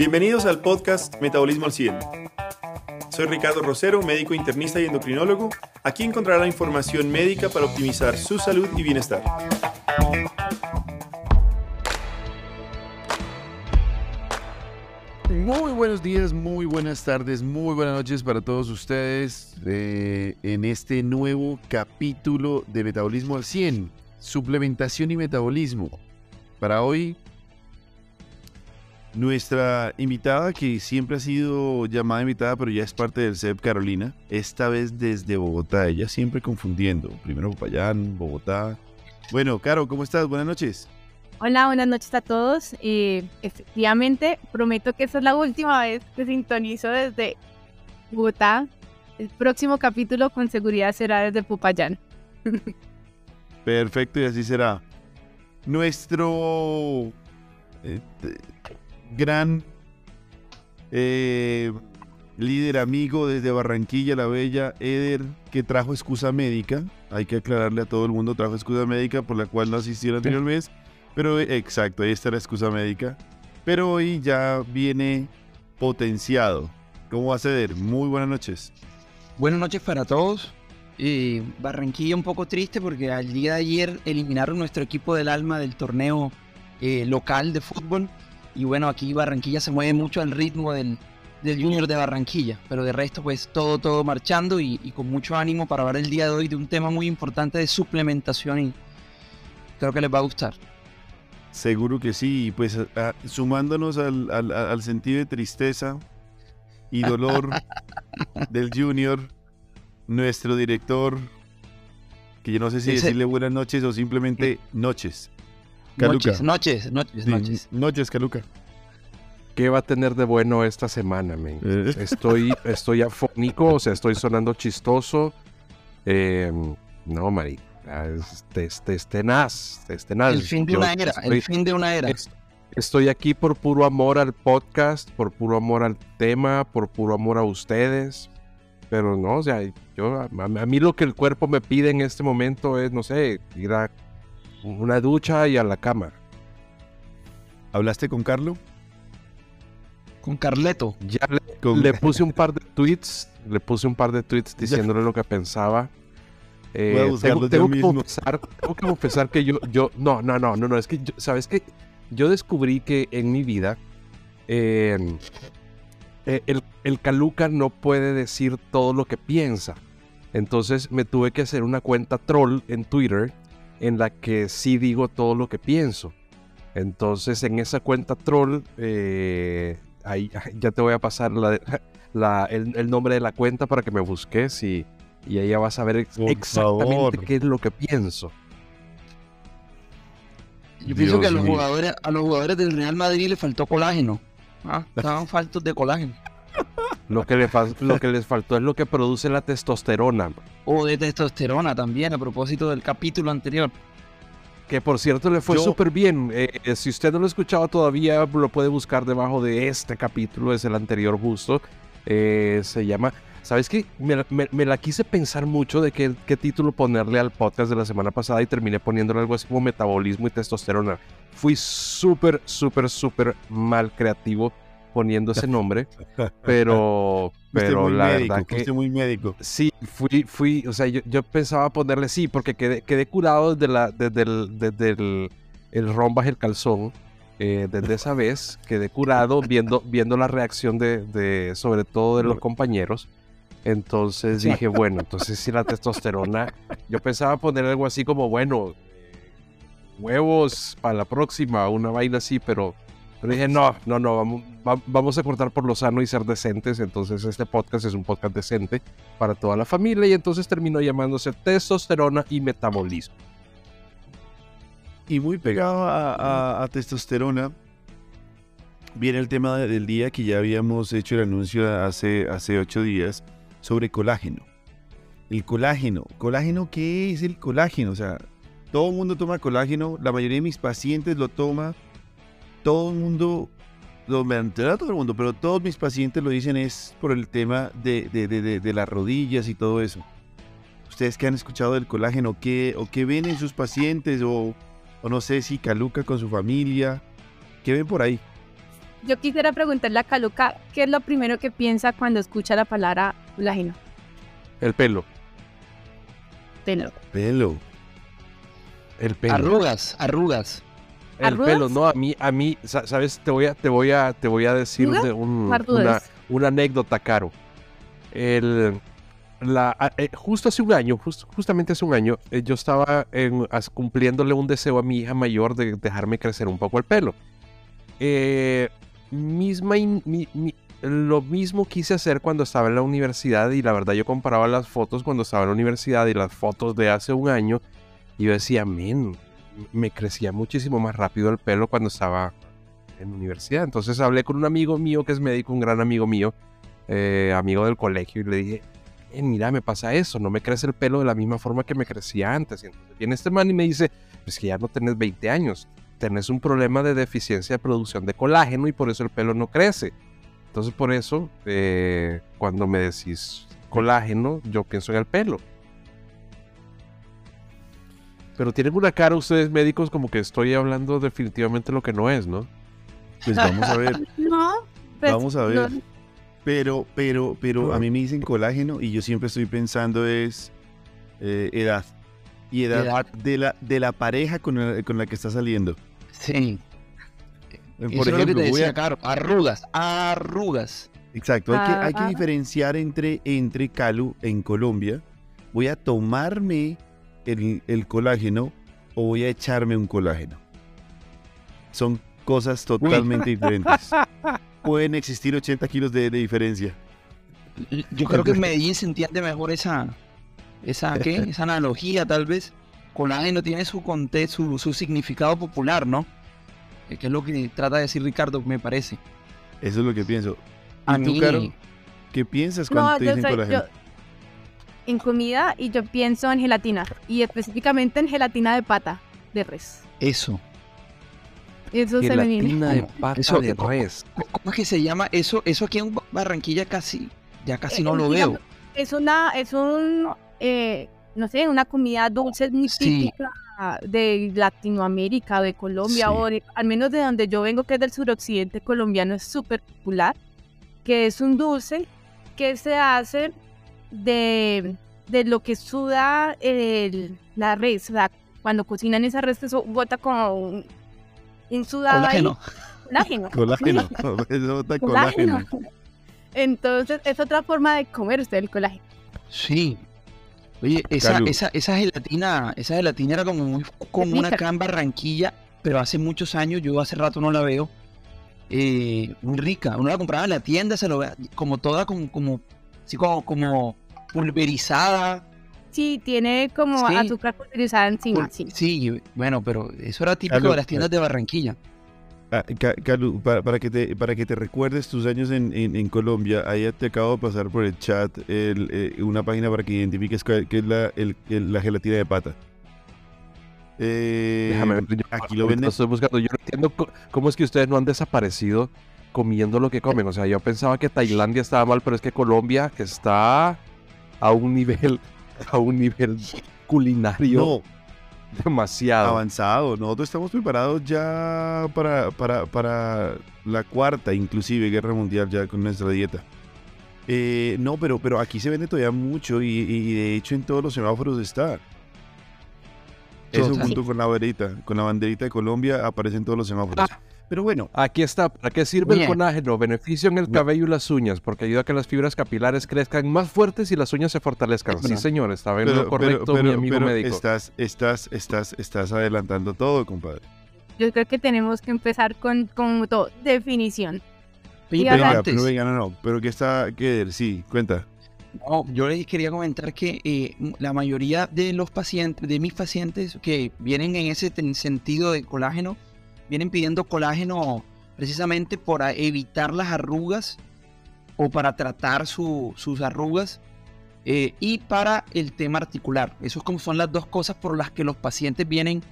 Bienvenidos al podcast Metabolismo al 100. Soy Ricardo Rosero, médico internista y endocrinólogo. Aquí encontrará información médica para optimizar su salud y bienestar. Muy buenos días, muy buenas tardes, muy buenas noches para todos ustedes eh, en este nuevo capítulo de Metabolismo al 100, suplementación y metabolismo. Para hoy, nuestra invitada, que siempre ha sido llamada invitada, pero ya es parte del CEP Carolina, esta vez desde Bogotá, ella siempre confundiendo, primero Popayán, Bogotá. Bueno, Caro, ¿cómo estás? Buenas noches. Hola, buenas noches a todos. Eh, efectivamente, prometo que esta es la última vez que sintonizo desde Bogotá. El próximo capítulo con seguridad será desde Popayán. Perfecto, y así será. Nuestro eh, gran eh, líder amigo desde Barranquilla la Bella, Eder, que trajo excusa médica. Hay que aclararle a todo el mundo, trajo excusa médica por la cual no asistió el anterior mes. Pero exacto, ahí está la excusa médica. Pero hoy ya viene potenciado. ¿Cómo va a ceder? Muy buenas noches. Buenas noches para todos. Eh, Barranquilla un poco triste porque al día de ayer eliminaron nuestro equipo del alma del torneo eh, local de fútbol. Y bueno, aquí Barranquilla se mueve mucho al ritmo del, del Junior de Barranquilla. Pero de resto, pues todo, todo marchando y, y con mucho ánimo para hablar el día de hoy de un tema muy importante de suplementación y creo que les va a gustar. Seguro que sí, y pues a- sumándonos al, al- al sentido de tristeza y dolor del Junior, nuestro director, que yo no sé si Ese- decirle buenas noches o simplemente noches. Caluca. Noches, noches, noches, Sí, noches. Noches, Caluca. ¿Qué va a tener de bueno esta semana, men? Eh. Estoy, estoy afónico, o sea, estoy sonando chistoso. Eh, no, Mari. Este, este, es tenaz. El fin de Yo una era, el estoy- fin de una era. es- Estoy aquí por puro amor al podcast, por puro amor al tema, por puro amor a ustedes. Pero no, o sea, yo, a, a mí lo que el cuerpo me pide en este momento es, no sé, ir a una ducha y a la cama. ¿Hablaste con Carlo? Con Carleto. Ya le, Con- le puse un par de tweets, le puse un par de tweets diciéndole lo que pensaba. Eh, Voy a buscarlo tengo, que mismo. confesar, tengo que confesar que yo, yo, no, no, no, no, no, es que, yo- ¿sabes qué? Yo descubrí que en mi vida eh, eh, el, el Caluca no puede decir todo lo que piensa. Entonces me tuve que hacer una cuenta troll en Twitter en la que sí digo todo lo que pienso. Entonces en esa cuenta troll, eh, ahí ya te voy a pasar la, la- el, el nombre de la cuenta para que me busques y, y ahí ya vas a ver ex- Por exactamente favor. qué es lo que pienso. Yo pienso que a los, jugadores, a los jugadores del Real Madrid le faltó colágeno. Ah, estaban faltos de colágeno. Lo que, le lo que les faltó es lo que produce la testosterona. O de testosterona también, a propósito del capítulo anterior. Que por cierto le fue Yo- súper bien. Eh, eh, si usted no lo ha escuchado todavía, lo puede buscar debajo de este capítulo, es el anterior justo. Eh, se llama... ¿Sabes qué? Me, la- me- me la quise pensar mucho de qué, qué título ponerle al podcast de la semana pasada y terminé poniéndole algo así como metabolismo y testosterona. Fui súper, súper, súper mal creativo poniendo ese nombre, pero, pero muy la médico, verdad que... muy médico. Sí, fui, fui, o sea, yo, yo pensaba ponerle sí, porque quedé, quedé curado desde, la, desde, el, desde el, el rombas el calzón. eh, desde esa vez quedé curado viendo, viendo la reacción de, de, sobre todo de los compañeros. Entonces dije, bueno, entonces si la testosterona, yo pensaba poner algo así como, bueno, eh, huevos para la próxima, una vaina así, pero, pero dije, no, no, no, vamos, va- vamos a cortar por lo sano y ser decentes. Entonces este podcast es un podcast decente para toda la familia y entonces terminó llamándose testosterona y metabolismo. Y muy pegado a, a- testosterona, viene el tema de- del día que ya habíamos hecho el anuncio hace, hace ocho días sobre colágeno. El colágeno. ¿Colágeno qué es el colágeno? O sea, todo el mundo toma colágeno, la mayoría de mis pacientes lo toma, todo el mundo, no, me entera todo el mundo, pero todos mis pacientes lo dicen es por el tema de, de- de- de- de las rodillas y todo eso. Ustedes que han escuchado del colágeno, ¿qué, o qué ven en sus pacientes? O, o no sé si Caluca con su familia. ¿Qué ven por ahí? yo quisiera preguntarle a Caluca, ¿qué es lo primero que piensa cuando escucha la palabra colágeno? El pelo. Pelo. Pelo. El pelo. Arrugas, arrugas. El pelo, no, a mí, a mí, sa- sabes, te voy a, te voy a, te voy a decir ¿Arrugas de un- una, una anécdota, Caro. El, la, eh, justo hace un año, jus- justamente hace un año, eh, yo estaba en- as- cumpliéndole un deseo a mi hija mayor de dejarme crecer un poco el pelo. Eh, misma in- mi- mi- lo mismo quise hacer cuando estaba en la universidad y la verdad yo comparaba las fotos cuando estaba en la universidad y las fotos de hace un año y yo decía, men, me crecía muchísimo más rápido el pelo cuando estaba en universidad. Entonces hablé con un amigo mío que es médico, un gran amigo mío, eh, amigo del colegio, y le dije, "Eh, mira, me pasa eso, no me crece el pelo de la misma forma que me crecía antes. Y entonces viene este man y me dice, pues que ya no tenés 20 años, tenés un problema de deficiencia de producción de colágeno y por eso el pelo no crece. Entonces por eso, eh, cuando me decís colágeno, yo pienso en el pelo. Pero tienen una cara ustedes médicos como que estoy hablando definitivamente lo que no es, ¿no? Pues vamos a ver. No. pues, Vamos a ver. no, Pero, pero, pero a mí me dicen colágeno y yo siempre estoy pensando es eh, edad. Y edad, Edad. De, la, de la pareja con la, con la que está saliendo. Sí. Eh, Eso Por es lo que ejemplo, te voy decía, a- Caro. Arrugas, arrugas. exacto, hay que, hay que Ah. diferenciar entre, entre Calu en Colombia. Voy a tomarme el, el colágeno o voy a echarme un colágeno. Son cosas totalmente diferentes. Pueden existir 80 kilos de, de diferencia. Yo creo que en Medellín se entiende mejor esa, esa, ¿qué? esa analogía, tal vez. Colágeno tiene su, conte- su, su significado popular, ¿no? Que es lo que trata de decir Ricardo, me parece. Eso es lo que pienso. A ¿Y tú, mí, Caro? ¿Qué piensas cuando No, te dicen soy colágeno? yo en comida y yo pienso en gelatina y específicamente en gelatina de pata de res. eso. Eso se me viene. Gelatina de pata Eso- de res. ¿Cómo es que se llama? Eso, eso aquí en Barranquilla casi, ya casi no Eh, lo digamos, veo. Es una, es un, eh, no sé, una comida dulce muy Sí. típica de Latinoamérica, de Colombia, Sí. o de- al menos de donde yo vengo, que es del suroccidente colombiano, es súper popular, que es un dulce que se hace de, de lo que suda el- la res, o sea, cuando cocinan esa res, eso bota como un, un sudado ahí. Colágeno. Colágeno. Colágeno. Eso Colágeno. colágeno. Entonces, es otra forma de comerse el colágeno. Sí. Oye, esa, esa, esa gelatina, esa gelatina era como muy común acá en Barranquilla, pero hace muchos años, yo hace rato no la veo. eh, muy rica. Uno la compraba en la tienda, se lo ve como toda como, como, así como, como pulverizada. Sí, tiene como Sí. azúcar pulverizada encima, Pul- sí. Sí, bueno, pero eso era típico Calu, de las tiendas de Barranquilla. Ah, Ca- Calu, para, para que te, para que te recuerdes tus años en, en- en Colombia, ahí te acabo de pasar por el chat el, eh, una página para que identifiques cuál- qué es la, el- el- la gelatina de pata. Eh, Déjame ver. yo aquí lo venden. estoy buscando. Yo no entiendo cómo es que ustedes no han desaparecido comiendo lo que comen. O sea, yo pensaba que Tailandia estaba mal, pero es que Colombia está a un nivel, a un nivel culinario No, demasiado. avanzado. Nosotros estamos preparados ya para, para, para la cuarta, inclusive, guerra mundial ya con nuestra dieta. Eh, no, pero, pero aquí se vende todavía mucho y, y de hecho en todos los semáforos está. Eso junto con la banderita, con la banderita de Colombia aparece en todos los semáforos. Pero bueno, Aquí está. ¿Para qué sirve el colágeno? Beneficio en el cabello y las uñas, porque ayuda a que las fibras capilares crezcan más fuertes y las uñas se fortalezcan. Sí, señor, estaba en pero, lo correcto, pero- mi amigo pero médico. estás, estás, estás, estás adelantando todo, compadre. Yo creo que tenemos que empezar con, con todo, definición. Y pero Venga, pero venga, no, no. Pero que está, que sí, cuenta. No, yo les quería comentar que eh, la mayoría de los pacientes, de mis pacientes que vienen en ese sentido de colágeno, vienen pidiendo colágeno precisamente para evitar las arrugas o para tratar su- sus arrugas eh, y para el tema articular. Eso como son las dos cosas por las que los pacientes vienen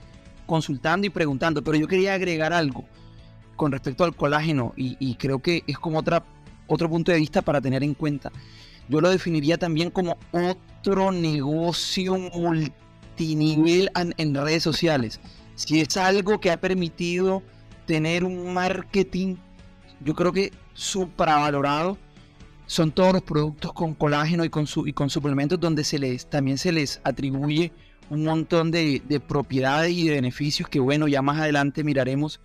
consultando y preguntando. Pero yo quería agregar algo con respecto al colágeno y, y creo que es como otra, otro punto de vista para tener en cuenta. Yo lo definiría también como otro negocio multinivel en, en redes sociales. Si es algo que ha permitido tener un marketing yo creo que supravalorado son todos los productos con colágeno y con, y con suplementos donde se les, también se les atribuye un montón de, de propiedades y de beneficios que bueno, ya más adelante miraremos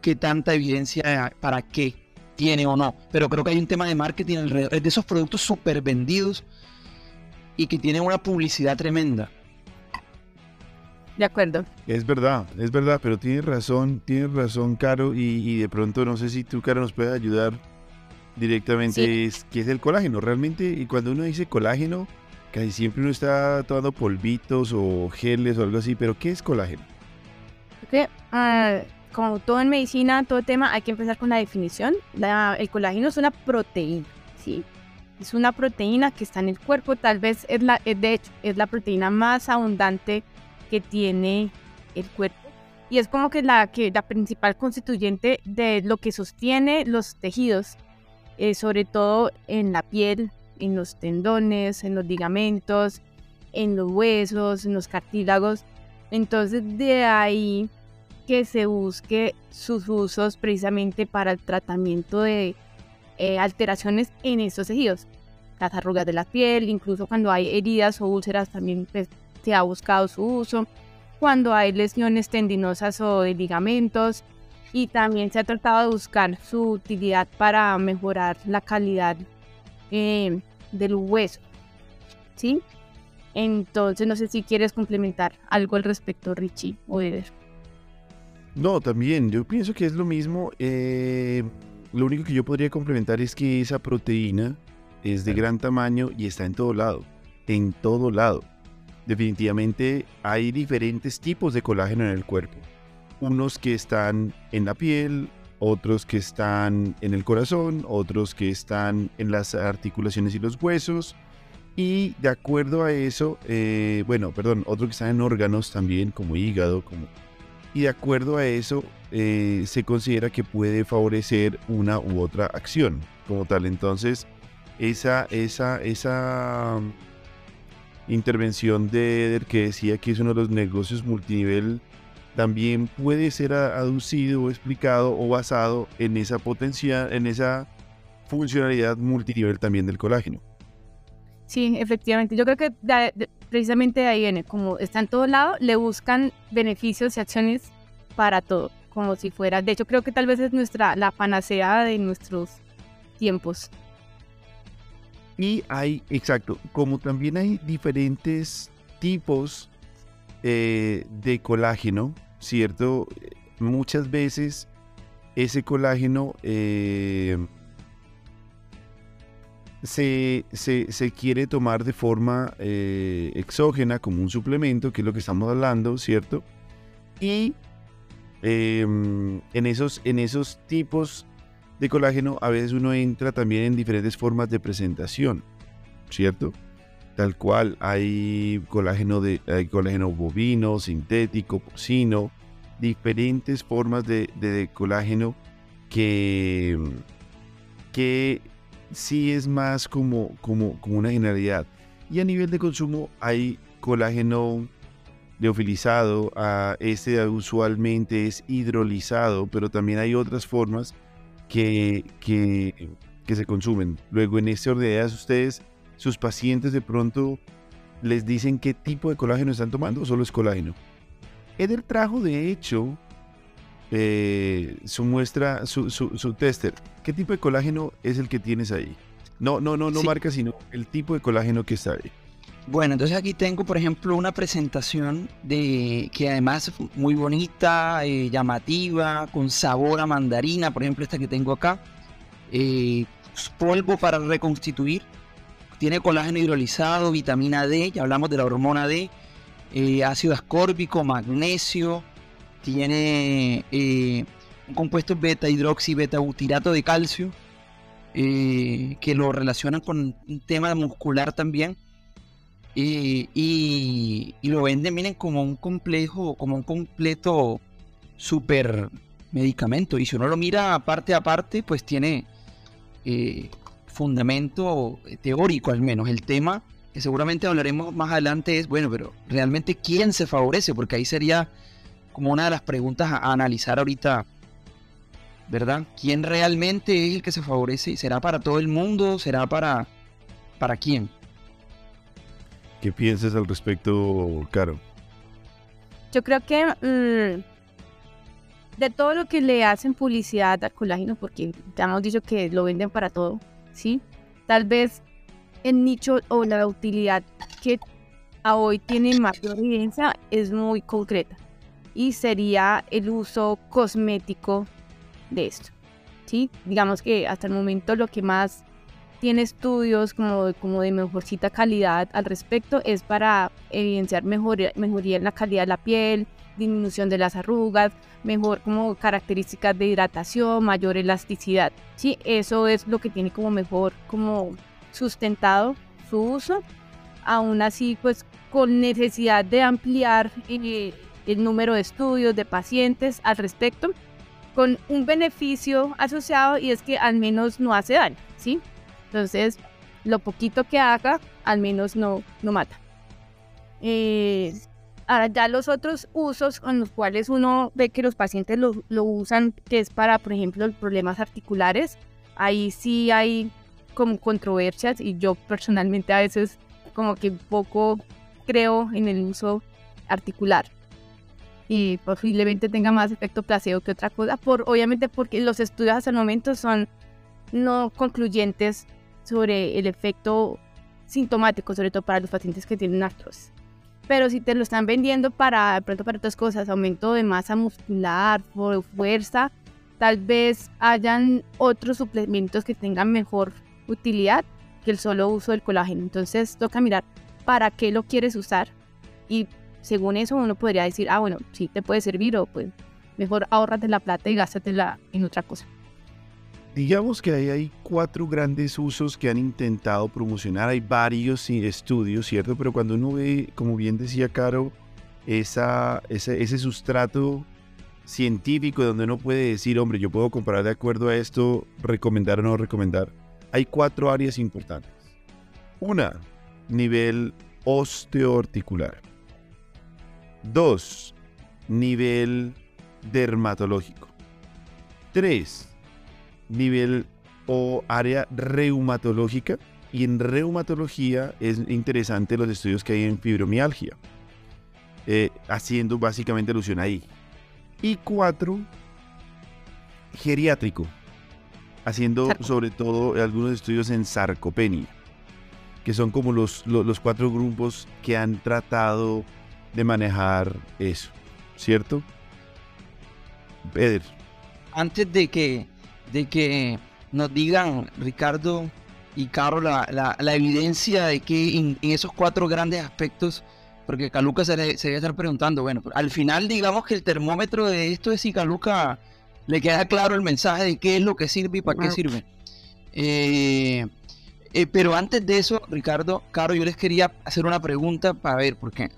qué tanta evidencia para qué tiene o no. Pero creo que hay un tema de marketing alrededor de esos productos súper vendidos y que tienen una publicidad tremenda. De acuerdo. Es verdad, es verdad, pero tienes razón, tienes razón, Caro, y, y de pronto no sé si tú, Caro, nos puedes ayudar directamente, Sí. es, ¿qué es el colágeno? Realmente, y cuando uno dice colágeno, casi siempre uno está tomando polvitos o geles o algo así, pero ¿qué es colágeno? Que, ah, como todo en medicina, todo tema, hay que empezar con la definición. La- el colágeno es una proteína, ¿sí? Es una proteína que está en el cuerpo, tal vez es la, de hecho, es la proteína más abundante que tiene el cuerpo. Y es como que la, que la principal constituyente de lo que sostiene los tejidos, eh, sobre todo en la piel, en los tendones, en los ligamentos, en los huesos, en los cartílagos. Entonces de ahí que se busque sus usos precisamente para el tratamiento de eh, alteraciones en estos tejidos, las arrugas de la piel, incluso cuando hay heridas o úlceras también pues, se ha buscado su uso, cuando hay lesiones tendinosas o de ligamentos y también se ha tratado de buscar su utilidad para mejorar la calidad eh, del hueso, ¿sí? Entonces no sé si quieres complementar algo al respecto, Richie o Eder. No, también, yo pienso que es lo mismo. eh, lo único que yo podría complementar es que esa proteína es de gran tamaño y está en todo lado. En todo lado. Definitivamente hay diferentes tipos de colágeno en el cuerpo. Unos que están en la piel, otros que están en el corazón, otros que están en las articulaciones y los huesos. Y de acuerdo a eso, eh, bueno, perdón, otros que están en órganos también, como hígado, como y de acuerdo a eso eh, se considera que puede favorecer una u otra acción como tal. Entonces, esa, esa, esa intervención de Eder que decía que es uno de los negocios multinivel también puede ser aducido o explicado o basado en esa potencial, en esa funcionalidad multinivel también del colágeno. Sí, efectivamente. Yo creo que precisamente de ahí viene, como está en todo lado, le buscan beneficios y acciones para todo, como si fuera. De hecho, creo que tal vez es nuestra la panacea de nuestros tiempos. Y hay, exacto, como también hay diferentes tipos eh, de colágeno, ¿cierto? Muchas veces ese colágeno eh, se, se- se quiere tomar de forma eh, exógena como un suplemento, que es lo que estamos hablando, ¿cierto? Y em, en, esos, en esos tipos de colágeno a veces uno entra también en diferentes formas de presentación, ¿cierto? Tal cual hay colágeno de hay colágeno bovino, sintético, porcino, diferentes formas de, de- colágeno que, que sí es más como, como, como una generalidad. Y a nivel de consumo hay colágeno leofilizado, a este usualmente es hidrolizado, pero también hay otras formas que, que, que se consumen. Luego en este orden de ideas ustedes, sus pacientes de pronto les dicen qué tipo de colágeno están tomando o solo es colágeno. Eder trajo de hecho eh, su muestra, su, su, su tester. ¿Qué tipo de colágeno es el que tienes ahí? No, no, no, no Sí. marca, sino el tipo de colágeno que está ahí. Bueno, entonces aquí tengo, por ejemplo, una presentación de que además es muy bonita, eh, llamativa, con sabor a mandarina, por ejemplo, esta que tengo acá. Eh, polvo para reconstituir. Tiene colágeno hidrolizado, vitamina D, ya hablamos de la hormona D, eh, ácido ascórbico, magnesio, tiene un compuesto beta hidroxi beta butirato de calcio, que lo relacionan con un tema muscular también. Y, y- lo venden, miren, como un complejo, como un completo super medicamento. Y si uno lo mira parte a parte, pues tiene eh, fundamento teórico al menos. El tema que seguramente hablaremos más adelante es, bueno, pero realmente quién se favorece, porque ahí sería como una de las preguntas a, a analizar ahorita ¿verdad? ¿Quién realmente es el que se favorece? ¿Será para todo el mundo? ¿Será para, para quién? ¿Qué piensas al respecto, Caro? Yo creo que mm, de todo lo que le hacen publicidad al colágeno, porque ya hemos dicho que lo venden para todo, ¿sí? Tal vez el nicho o la utilidad que a hoy tiene mayor evidencia es muy concreta y sería el uso cosmético de esto. ¿sí? Digamos que hasta el momento lo que más tiene estudios como, como de mejorcita calidad al respecto es para evidenciar mejoría, mejoría en la calidad de la piel, disminución de las arrugas, mejor como características de hidratación, mayor elasticidad. Sí, eso es lo que tiene como mejor como sustentado su uso. Aún así, pues con necesidad de ampliar eh, el número de estudios de pacientes al respecto, con un beneficio asociado y es que al menos no hace daño, ¿sí? Entonces, lo poquito que haga, al menos no, no mata. Eh, ahora ya los otros usos con los cuales uno ve que los pacientes lo, lo usan, que es para, por ejemplo, problemas articulares, ahí sí hay como controversias y yo personalmente a veces como que poco creo en el uso articular y posiblemente tenga más efecto placebo que otra cosa, por, obviamente porque los estudios hasta el momento son no concluyentes sobre el efecto sintomático, sobre todo para los pacientes que tienen artrosis. Pero si te lo están vendiendo para, pronto para otras cosas, aumento de masa muscular, fuerza, tal vez hayan otros suplementos que tengan mejor utilidad que el solo uso del colágeno. Entonces toca mirar para qué lo quieres usar y según eso uno podría decir, ah, bueno, sí te puede servir o pues mejor ahorrate la plata y gástatela en otra cosa. Digamos que ahí hay cuatro grandes usos que han intentado promocionar, hay varios estudios, ¿cierto? Pero cuando uno ve, como bien decía Caro, ese, sustrato científico donde uno puede decir, hombre, yo puedo comparar de acuerdo a esto, recomendar o no recomendar, hay cuatro áreas importantes. Una, nivel osteoarticular. Dos, nivel dermatológico. Tres, nivel o área reumatológica. Y en reumatología es interesante los estudios que hay en fibromialgia, eh, haciendo básicamente alusión ahí. Y cuatro, geriátrico, haciendo sobre todo algunos estudios en sarcopenia, que son como los, los, cuatro grupos que han tratado de manejar eso, ¿cierto? Pedro. Antes de que, de que nos digan Ricardo y Caro la, evidencia de que en, esos cuatro grandes aspectos, porque Caluca se, se debe estar preguntando, bueno, al final digamos que el termómetro de esto es si Caluca le queda claro el mensaje de qué es lo que sirve y para qué sirve. Eh, eh, pero antes de eso, Ricardo, Caro, yo les quería hacer una pregunta para ver, porque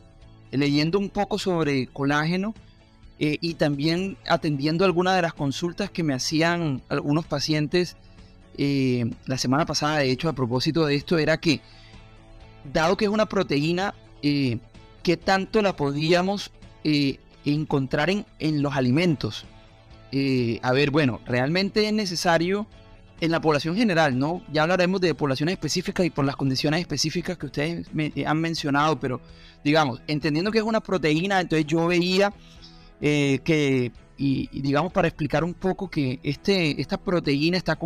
leyendo un poco sobre colágeno eh, y también atendiendo algunas de las consultas que me hacían algunos pacientes la semana pasada, de hecho, a propósito de esto, era que, dado que es una proteína, ¿qué tanto la podíamos encontrar en, en los alimentos? Eh, a ver, bueno, realmente es necesario en la población general, ¿no? Ya hablaremos de poblaciones específicas y por las condiciones específicas que ustedes me, eh, han mencionado, pero digamos, entendiendo que es una proteína, entonces yo veía eh, que, y, digamos para explicar un poco que este, esta proteína está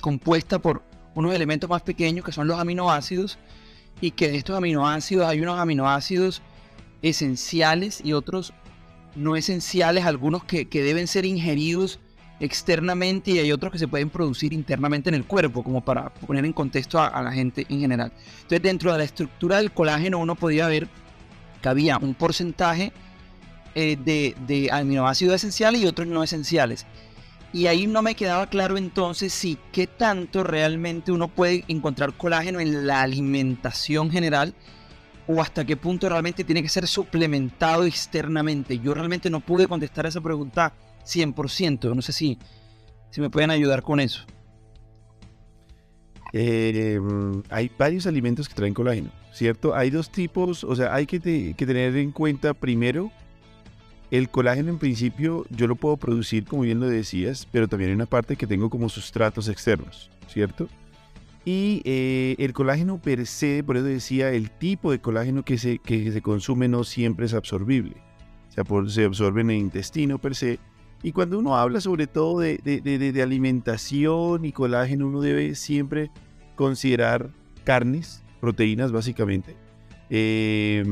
compuesta por unos elementos más pequeños que son los aminoácidos y que de estos aminoácidos hay unos aminoácidos esenciales y otros no esenciales, algunos que, deben ser ingeridos externamente y hay otros que se pueden producir internamente en el cuerpo, como para poner en contexto a, la gente en general. Entonces, dentro de la estructura del colágeno uno podía ver que había un porcentaje eh, de, de aminoácidos esenciales y otros no esenciales. Y ahí no me quedaba claro entonces si qué tanto realmente uno puede encontrar colágeno en la alimentación general o hasta qué punto realmente tiene que ser suplementado externamente. Yo realmente no pude contestar esa pregunta 100%. No sé si, si me pueden ayudar con eso. Eh, hay varios alimentos que traen colágeno, ¿cierto? Hay dos tipos, o sea, hay que, tener en cuenta primero el colágeno en principio yo lo puedo producir, como bien lo decías, pero también hay una parte que tengo como sustratos externos, ¿cierto? Y eh, el colágeno per se, por eso decía, el tipo de colágeno que se, que se consume no siempre es absorbible. O sea, se absorbe en el intestino per se. Y cuando uno habla sobre todo de, de, de, de alimentación y colágeno, uno debe siempre considerar carnes, proteínas básicamente, eh,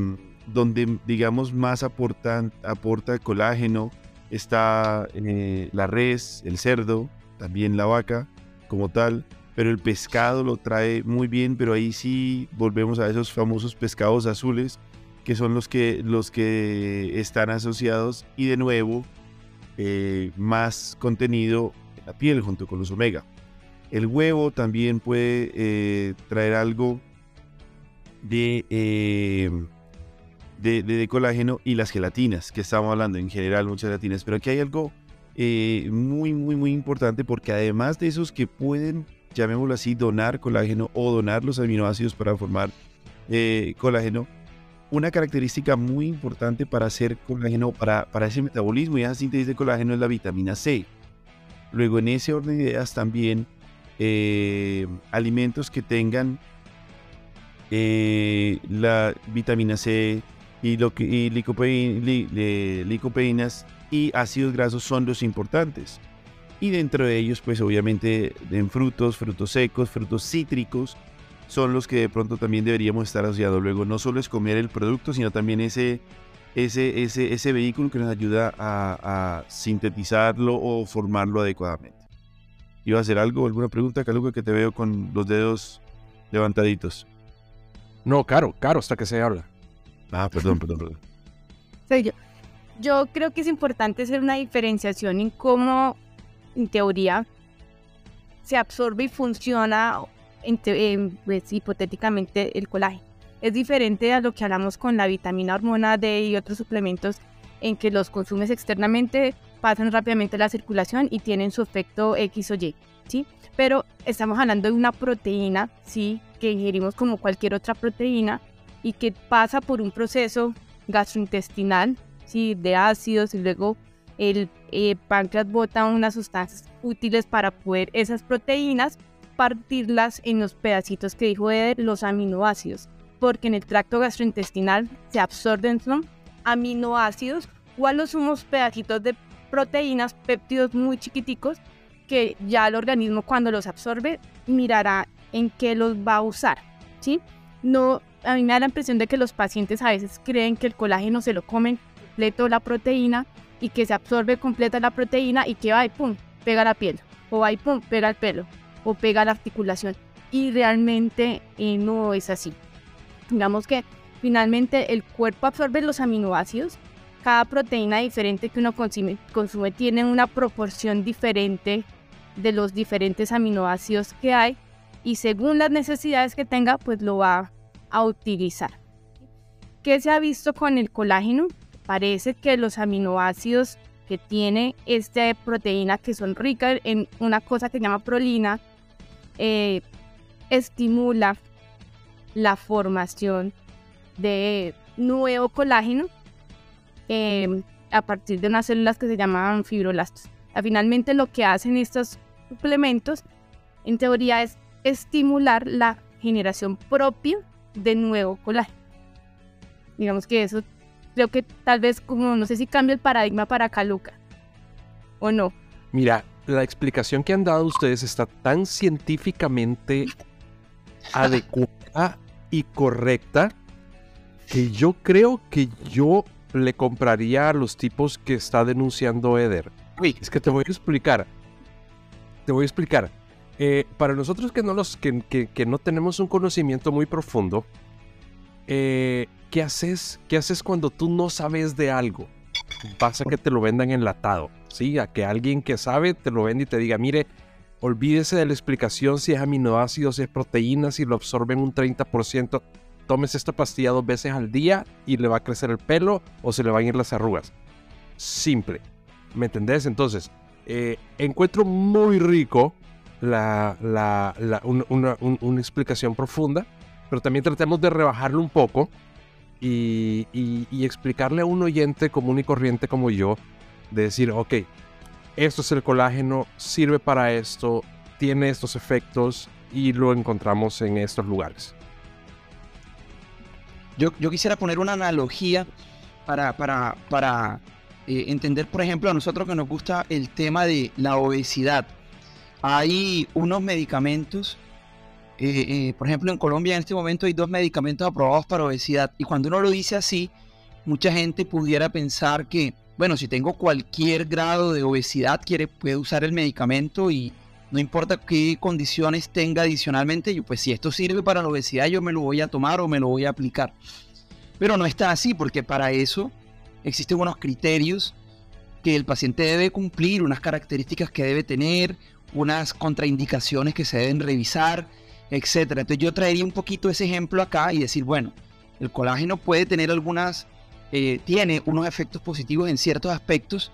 donde digamos más aportan, aporta colágeno, está eh, la res, el cerdo, también la vaca como tal, pero el pescado lo trae muy bien, pero ahí sí volvemos a esos famosos pescados azules, que son los que, los que están asociados y de nuevo eh, más contenido en la piel junto con los omega. El huevo también puede eh, traer algo de, de, colágeno y las gelatinas, que estamos hablando en general, muchas gelatinas, pero aquí hay algo muy, muy, muy importante porque además de esos que pueden llamémoslo así, donar colágeno o donar los aminoácidos para formar eh, colágeno, una característica muy importante para hacer colágeno, para, para ese metabolismo y esa síntesis de colágeno es la vitamina C. Luego, en ese orden de ideas, también eh, alimentos que tengan eh, la vitamina C y, lo que, y y ácidos grasos son los importantes y dentro de ellos pues obviamente en frutos, frutos secos, frutos cítricos son los que de pronto también deberíamos estar asociados. Luego no solo es comer el producto, sino también ese, ese, ese, ese vehículo que nos ayuda a, a sintetizarlo o formarlo adecuadamente. ¿Iba a hacer algo, alguna pregunta, Caluca, que te veo con los dedos levantaditos? No, caro, caro hasta que se habla. Ah, perdón, perdón, perdón. Soy yo. Creo que es importante hacer una diferenciación en cómo en teoría, se absorbe y funciona en, pues, hipotéticamente el colágeno. Es diferente a lo que hablamos con la vitamina hormona D y otros suplementos en que los consumes externamente, pasan rápidamente a la circulación y tienen su efecto X o Y, ¿sí? Pero estamos hablando de una proteína, ¿sí? Que ingerimos como cualquier otra proteína y que pasa por un proceso gastrointestinal, ¿sí? De ácidos y luego el eh, páncreas bota unas sustancias útiles para poder esas proteínas partirlas en los pedacitos que dijo Eder, los aminoácidos, porque en el tracto gastrointestinal se absorben aminoácidos o a los sumos pedacitos de proteínas, péptidos muy chiquiticos, que ya el organismo cuando los absorbe mirará en qué los va a usar, ¿sí? No, a mí me da la impresión de que los pacientes a veces creen que el colágeno se lo comen completo la proteína y que se absorbe completa la proteína y que va y pum, pega la piel, o va y pum, pega el pelo, o pega la articulación. Y realmente eh, no es así. Digamos que finalmente el cuerpo absorbe los aminoácidos. Cada proteína diferente que uno consume, consume tiene una proporción diferente de los diferentes aminoácidos que hay y según las necesidades que tenga, pues lo va a utilizar. ¿Qué se ha visto con el colágeno? parece que los aminoácidos que tiene esta proteína, que son ricas en una cosa que se llama prolina, eh, estimula la formación de nuevo colágeno em, a partir de unas células que se llaman fibroblastos. Finalmente lo que hacen estos suplementos, en teoría, es estimular la generación propia de nuevo colágeno. Digamos que eso creo que tal vez como no sé si cambia el paradigma para Caluca o no. Mira, la explicación que han dado ustedes está tan científicamente adecuada y correcta que yo creo que yo le compraría a los tipos que está denunciando Eder. Uy, es que te voy a explicar. Te voy a explicar. Eh, para nosotros que no, los, que, que, no tenemos un conocimiento muy profundo, eh, ¿qué haces? ¿Qué haces cuando tú no sabes de algo? Vas a que te lo vendan enlatado, ¿sí? A que alguien que sabe te lo venda y te diga, mire, olvídese de la explicación si es aminoácidos, si es proteínas, si lo absorben un 30%. Tomes esta pastilla dos veces al día y le va a crecer el pelo o se le van a ir las arrugas. Simple. ¿Me entendés? Entonces, eh, encuentro muy rico la, la, la, una, explicación profunda pero también tratemos de rebajarlo un poco y explicarle a un oyente común y corriente como yo, de decir, ok, esto es el colágeno, sirve para esto, tiene estos efectos y lo encontramos en estos lugares. Yo, yo quisiera poner una analogía para, para, para eh, entender, por ejemplo, a nosotros que nos gusta el tema de la obesidad. Hay unos medicamentos, eh, eh, por ejemplo, en Colombia en este momento hay dos medicamentos aprobados para obesidad. Y cuando uno lo dice así, mucha gente pudiera pensar que, bueno, si tengo cualquier grado de obesidad, quiere, puede usar el medicamento y no importa qué condiciones tenga adicionalmente, yo pues si esto sirve para la obesidad, yo me lo voy a tomar o me lo voy a aplicar. Pero no está así, porque para eso existen unos criterios que el paciente debe cumplir, unas características que debe tener, unas contraindicaciones que se deben revisar, etcétera. Entonces yo traería un poquito ese ejemplo acá y decir, bueno, el colágeno puede tener algunas, eh, tiene unos efectos positivos en ciertos aspectos,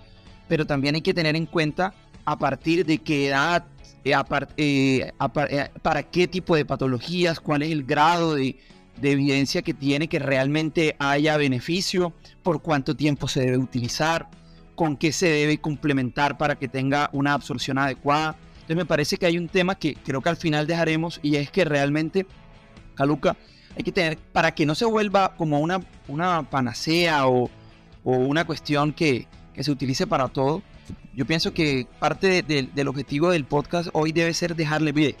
pero también hay que tener en cuenta a partir de qué edad, eh, eh, para qué tipo de patologías, cuál es el grado de, de evidencia que tiene que realmente haya beneficio, por cuánto tiempo se debe utilizar, con qué se debe complementar para que tenga una absorción adecuada. Entonces me parece que hay un tema que creo que al final dejaremos y es que realmente, Caluca, hay que tener, para que no se vuelva como una, una panacea o, o una cuestión que, que se utilice para todo, yo pienso que parte de- de- del objetivo del podcast hoy debe ser dejarle, mire,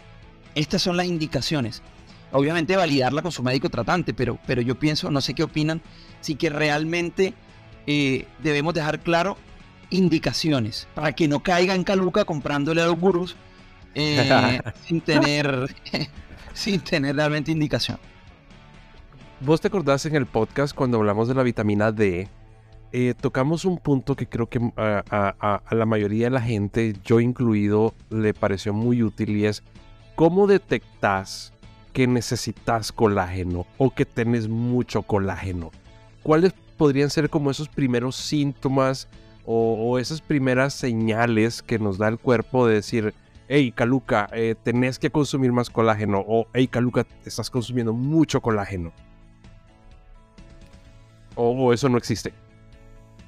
estas son las indicaciones. Obviamente validarla con su médico tratante, pero, pero yo pienso, no sé qué opinan, sí que realmente eh, debemos dejar claro indicaciones para que no caiga en caluca comprándole a los gurús eh, sin tener sin tener realmente indicación. ¿Vos te acordás en el podcast cuando hablamos de la vitamina D? eh, tocamos un punto que creo que a, a- la mayoría de la gente, yo incluido, le pareció muy útil y es cómo detectas que necesitas colágeno o que tenés mucho colágeno. ¿Cuáles podrían ser como esos primeros síntomas o, o esas primeras señales que nos da el cuerpo de decir, hey, Caluca, eh, tenés que consumir más colágeno o hey, Caluca, estás consumiendo mucho colágeno? O, o eso no existe.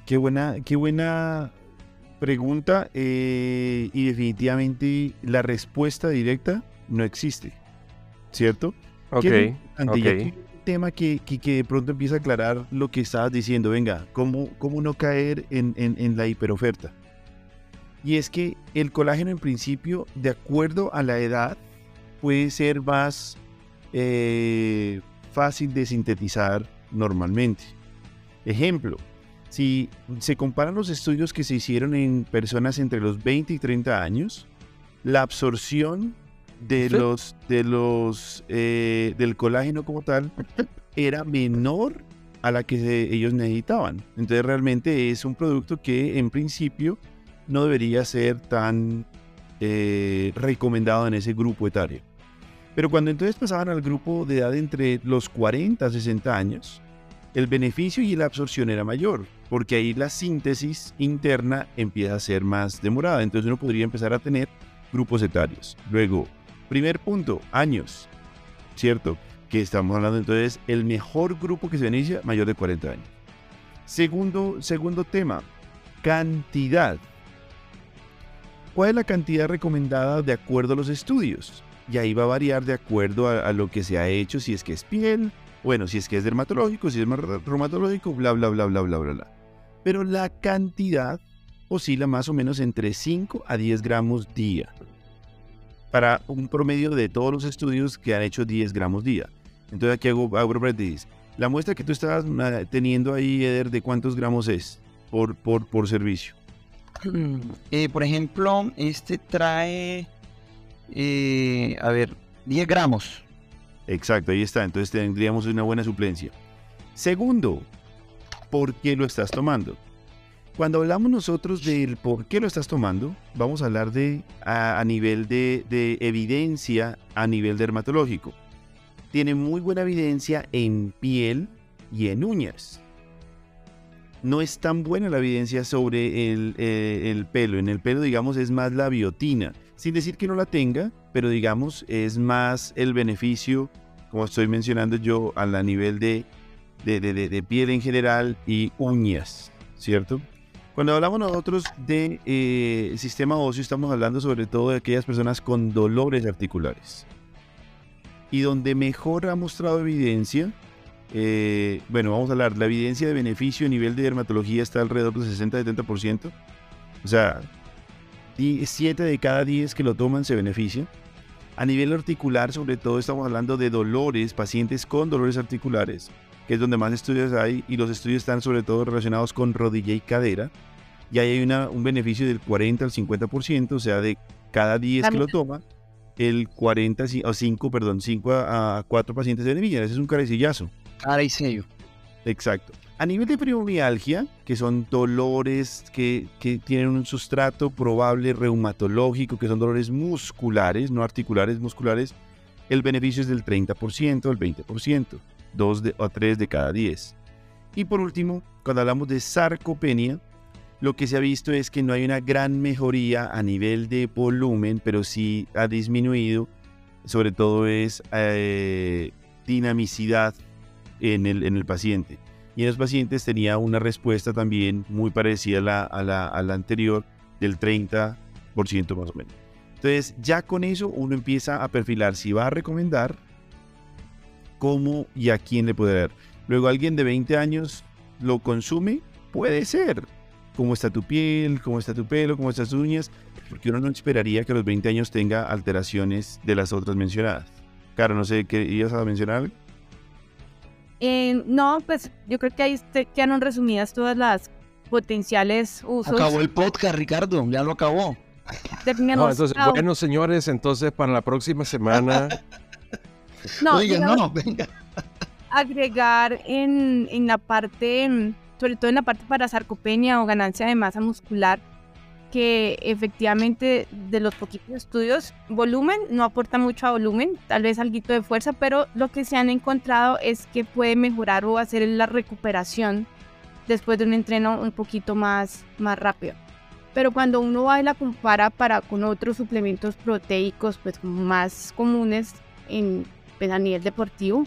Qué buena, qué buena pregunta eh, y definitivamente la respuesta directa no existe, ¿cierto? Ok, importante, tema que, que, de pronto empieza a aclarar lo que estabas diciendo, venga, ¿cómo, cómo no caer en, en, en la hiperoferta? Y es que el colágeno en principio, de acuerdo a la edad, puede ser más eh, fácil de sintetizar normalmente. Ejemplo, si se comparan los estudios que se hicieron en personas entre los 20 y 30 años, la absorción de Sí. los, de los, eh, del colágeno como tal era menor a la que se- ellos necesitaban. Entonces realmente es un producto que en principio no debería ser tan eh, recomendado en ese grupo etario. Pero cuando entonces pasaban al grupo de edad entre los 40 a 60 años, el beneficio y la absorción era mayor, porque ahí la síntesis interna empieza a ser más demorada. Entonces uno podría empezar a tener grupos etarios. Luego, primer punto, años, ¿cierto? Que estamos hablando entonces, el mejor grupo que se beneficia, mayor de 40 años. Segundo, segundo tema, cantidad. ¿Cuál es la cantidad recomendada de acuerdo a los estudios? Y ahí va a variar de acuerdo a, lo que se ha hecho, si es que es piel, bueno, si es que es dermatológico, si es reumatológico, bla, bla, bla, bla, bla, bla, bla. Pero la cantidad oscila más o menos entre 5 a 10 gramos día. Para un promedio de todos los estudios que han hecho 10 gramos día. Entonces aquí hago, hago paréntesis. La muestra que tú estabas teniendo ahí, Eder, ¿de cuántos gramos es por, por, por servicio? Eh, por ejemplo, este trae, eh, a ver, 10 gramos. Exacto, ahí está. Entonces tendríamos una buena suplencia. Segundo, ¿por qué lo estás tomando? Cuando hablamos nosotros del por qué lo estás tomando, vamos a hablar de a, nivel de, de evidencia a nivel dermatológico. Tiene muy buena evidencia en piel y en uñas. No es tan buena la evidencia sobre el, eh, el pelo. En el pelo, digamos, es más la biotina. Sin decir que no la tenga, pero digamos, es más el beneficio, como estoy mencionando yo, a la nivel de- de piel en general y uñas, ¿cierto? Cuando hablamos nosotros de eh, sistema óseo, estamos hablando sobre todo de aquellas personas con dolores articulares. Y donde mejor ha mostrado evidencia, eh, bueno, vamos a hablar, la evidencia de beneficio a nivel de dermatología está alrededor del 60-70%. O sea, 7 de cada 10 que lo toman se benefician. A nivel articular, sobre todo, estamos hablando de dolores, pacientes con dolores articulares, que es donde más estudios hay, y los estudios están sobre todo relacionados con rodilla y cadera. Y ahí hay una- un beneficio del 40 al 50%, o sea, de cada 10 que lo toman, el 40 ci- o 5, perdón, 5 a, a 4 pacientes se benefician. Ese es un carecillazo. Y sello. Exacto. A nivel de fibromialgia, que son dolores que, que tienen un sustrato probable reumatológico, que son dolores musculares, no articulares, musculares, el beneficio es del 30%, el 20%, 2 de, o 3 de cada 10. Y por último, cuando hablamos de sarcopenia, lo que se ha visto es que no hay una gran mejoría a nivel de volumen, pero sí ha disminuido, sobre todo es eh, dinamicidad en el, en el paciente. Y en los pacientes tenía una respuesta también muy parecida a la, a la, a la anterior, del 30% más o menos. Entonces, ya con eso uno empieza a perfilar si va a recomendar, cómo y a quién le puede dar. Luego, alguien de 20 años lo consume, puede ser. ¿Cómo está tu piel? ¿Cómo está tu pelo? ¿Cómo están tus uñas? Porque uno no esperaría que a los 20 años tenga alteraciones de las otras mencionadas. Claro, no sé, ¿qué ibas a mencionar? Eh, no, pues yo creo que ahí te- quedaron resumidas todas las potenciales usos. Acabó el podcast, Ricardo. Ya lo acabó. No, entonces, bueno, señores, entonces para la próxima semana. no, Oiga, no, venga. agregar en, en la parte, mm, sobre todo en la parte para sarcopenia o ganancia de masa muscular, que efectivamente de los poquitos estudios, volumen no aporta mucho a volumen, tal vez algo de fuerza, pero lo que se han encontrado es que puede mejorar o hacer la recuperación después de un entreno un poquito más, más rápido. Pero cuando uno va y la compara para con otros suplementos proteicos pues más comunes en, pues, a nivel deportivo,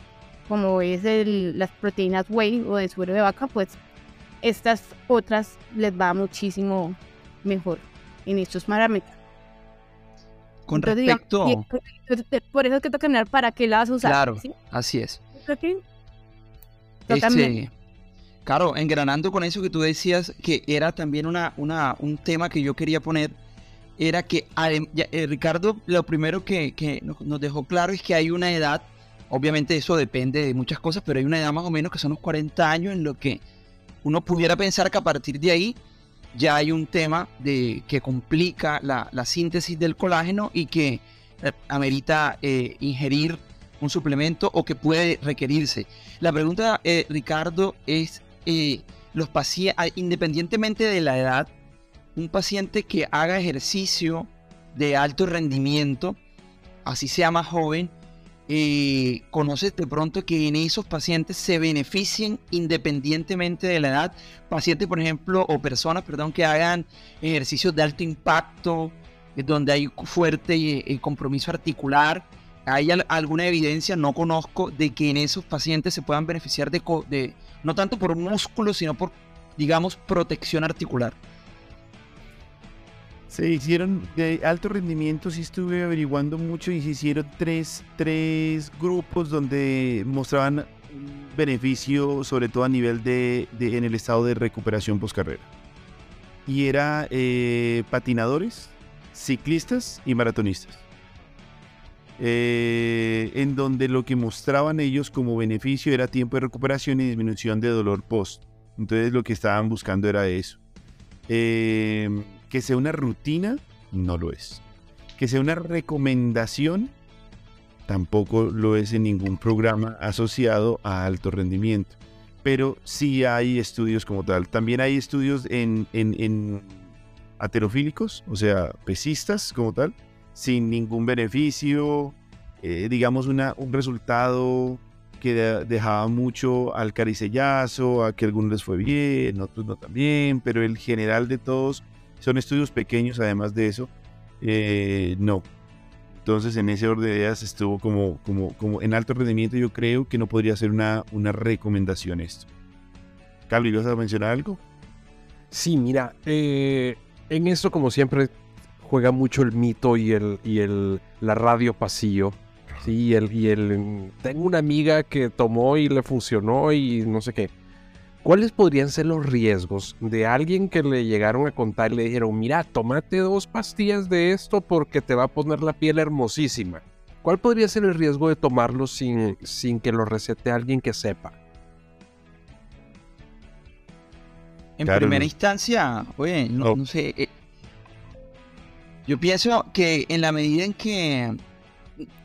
como es el- las proteínas whey o de suero de vaca, pues estas otras les va muchísimo mejor en estos parámetros. Con Entonces, respecto. por eso es que toca mirar para qué la vas a usar. Claro. ¿sí? Así es. Mirar. Este, claro, engranando con eso que tú decías, que era también una, una, un tema que yo quería poner, era que eh, Ricardo lo primero que, que nos, dejó claro es que hay una edad, obviamente eso depende de muchas cosas, pero hay una edad más o menos que son los 40 años en lo que uno pudiera pensar que a partir de ahí ya hay un tema de que complica la, la síntesis del colágeno y que eh, amerita eh, ingerir un suplemento o que puede requerirse. La pregunta, eh, Ricardo, es, eh, los pacientes, independientemente de la edad, un paciente que haga ejercicio de alto rendimiento, así sea más joven, eh, conoces de pronto que en esos pacientes se beneficien independientemente de la edad. Pacientes, por ejemplo, o personas, perdón, que hagan ejercicios de alto impacto, eh, donde hay fuerte eh, compromiso articular. ¿Hay al- alguna evidencia, no conozco, de que en esos pacientes se puedan beneficiar de, de no tanto por músculo, sino por, digamos, protección articular? Se hicieron de alto rendimiento, sí estuve averiguando mucho y se hicieron tres, tres grupos donde mostraban beneficio, sobre todo a nivel de, en el estado de recuperación postcarrera. Y era eh, patinadores, ciclistas y maratonistas. Eh, en donde lo que mostraban ellos como beneficio era tiempo de recuperación y disminución de dolor post. Entonces lo que estaban buscando era eso. Eh, que sea una rutina, no lo es. Que sea una recomendación, tampoco lo es en ningún programa asociado a alto rendimiento. Pero sí hay estudios como tal. También hay estudios en, en, en aterofílicos, o sea, pesistas como tal, sin ningún beneficio, eh, digamos una, un resultado que de- dejaba mucho al caricellazo, a que algunos les fue bien, otros no tan bien, pero el general de todos son estudios pequeños además de eso, eh, no. Entonces, en ese orden de ideas estuvo como, como, como en alto rendimiento. Yo creo que no podría ser una, una recomendación esto. Cabri, ¿vas a mencionar algo? Sí, mira, eh, en esto como siempre juega mucho el mito y el, y el la radio pasillo. Sí, y el, y el tengo una amiga que tomó y le funcionó y no sé qué. ¿Cuáles podrían ser los riesgos de alguien que le llegaron a contar y le dijeron, mira, tómate dos pastillas de esto porque te va a poner la piel hermosísima? ¿Cuál podría ser el riesgo de tomarlo sin, sin que lo recete alguien que sepa? En Claro, primera instancia, oye, no, Oh. no sé. eh, yo pienso que en la medida en que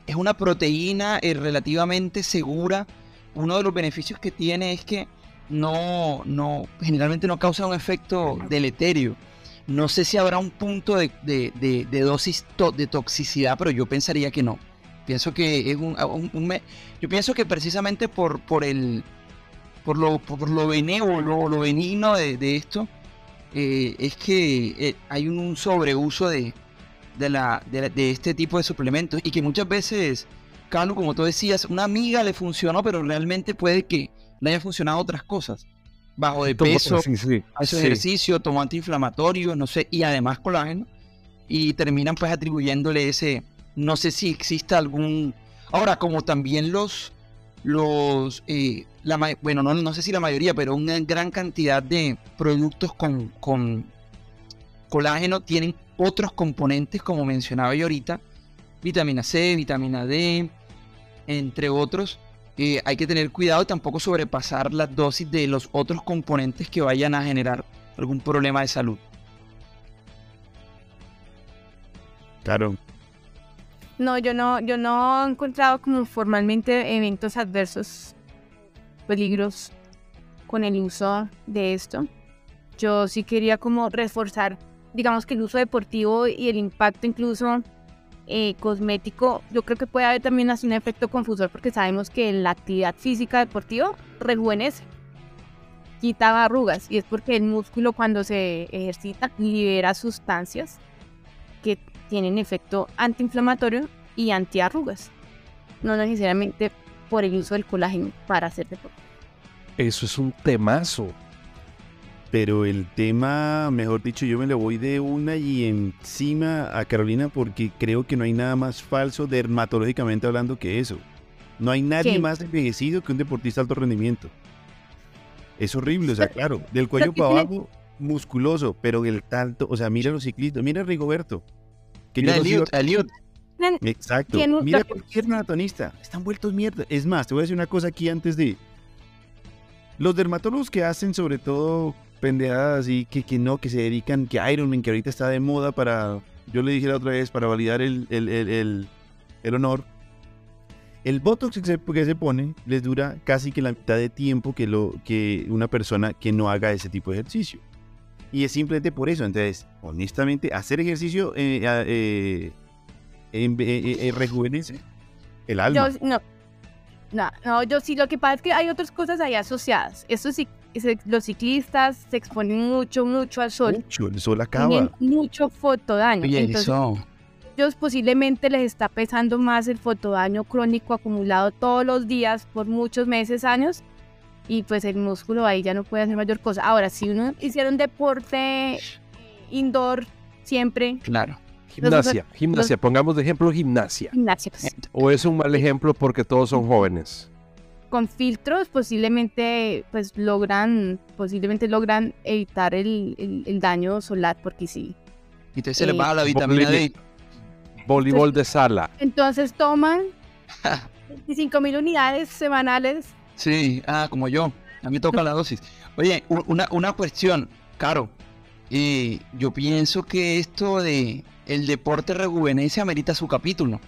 es una proteína eh, relativamente segura, uno de los beneficios que tiene es que no, no, generalmente no causa un efecto deleterio. No sé si habrá un punto de, de- de- dosis de toxicidad, pero yo pensaría que no. Pienso que es un, yo pienso que precisamente por, por el por lo, por lo lo benigno de, de esto, eh, es que eh, hay un, sobreuso de, de, la- de este tipo de suplementos y que muchas veces, Carlos, como tú decías, una amiga le funcionó, pero realmente puede que le haya funcionado otras cosas. Bajo de peso, sí, sí, hace sí. ejercicio, antiinflamatorios, no sé, y además colágeno, y terminan pues atribuyéndole ese, no sé si exista algún... Ahora, como también los, los, eh, la, ma- bueno, no, no sé si la mayoría, pero una gran cantidad de productos con, con colágeno tienen otros componentes, como mencionaba yo ahorita, vitamina C, vitamina D, entre otros. Eh, hay que tener cuidado y tampoco sobrepasar las dosis de los otros componentes que vayan a generar algún problema de salud. Claro. No, yo no, yo no he encontrado como formalmente eventos adversos, peligros con el uso de esto. Yo sí quería como reforzar, digamos que el uso deportivo y el impacto incluso eh, cosmético, yo creo que puede haber también así un efecto confusor porque sabemos que la actividad física deportiva rejuvenece, quita arrugas y es porque el músculo cuando se ejercita libera sustancias que tienen efecto antiinflamatorio y antiarrugas, no necesariamente por el uso del colágeno para hacer deporte. Eso es un temazo. Pero el tema, mejor dicho, yo me le voy de una y encima a Carolina porque creo que no hay nada más falso dermatológicamente hablando que eso. No hay nadie ¿Qué? más envejecido que un deportista de alto rendimiento. Es horrible, o sea, claro, del cuello para abajo, musculoso, pero el tanto, o sea, mira los ciclistas, mira a Rigoberto. Que Mira, yo lo sigo- Eliud, Eliud, Exacto. Mira cualquier maratonista. Están vueltos mierda. Es más, te voy a decir una cosa aquí antes de. Los dermatólogos que hacen sobre todo pendejadas y que, que no, que se dedican, que Ironman, que ahorita está de moda para. Yo le dije la otra vez, para validar el, el, el, el- honor. El Botox que se, que se pone les dura casi que la mitad de tiempo que, lo, que una persona que no haga ese tipo de ejercicio. Y es simplemente por eso. Entonces, honestamente, hacer ejercicio eh, eh, eh, eh, eh, rejuvenece el alma. Yo no, no, no, yo sí, lo que pasa es que hay otras cosas ahí asociadas. Estos sí, se- los ciclistas se exponen mucho, mucho al sol. Mucho, el sol acaba. Tienen mucho fotodaño. oye, Entonces, eso, ellos posiblemente les está pesando más el fotodaño crónico acumulado todos los días por muchos meses, años, y pues el músculo ahí ya no puede hacer mayor cosa. Ahora, si uno hiciera un deporte indoor siempre, claro. Gimnasia, gimnasia. Pongamos de ejemplo gimnasia. gimnasia, pues, O es un mal ejemplo porque todos son jóvenes. Con filtros posiblemente pues logran, posiblemente logran evitar el, el- el daño solar, porque sí. Entonces se les Eh, baja la vitamina D. Voleibol de sala. Entonces toman 25 mil unidades semanales Sí, ah, como yo. A mí toca la dosis. Oye, una, una cuestión, Caro. eh, yo pienso que esto de el deporte rejuvenece amerita su capítulo.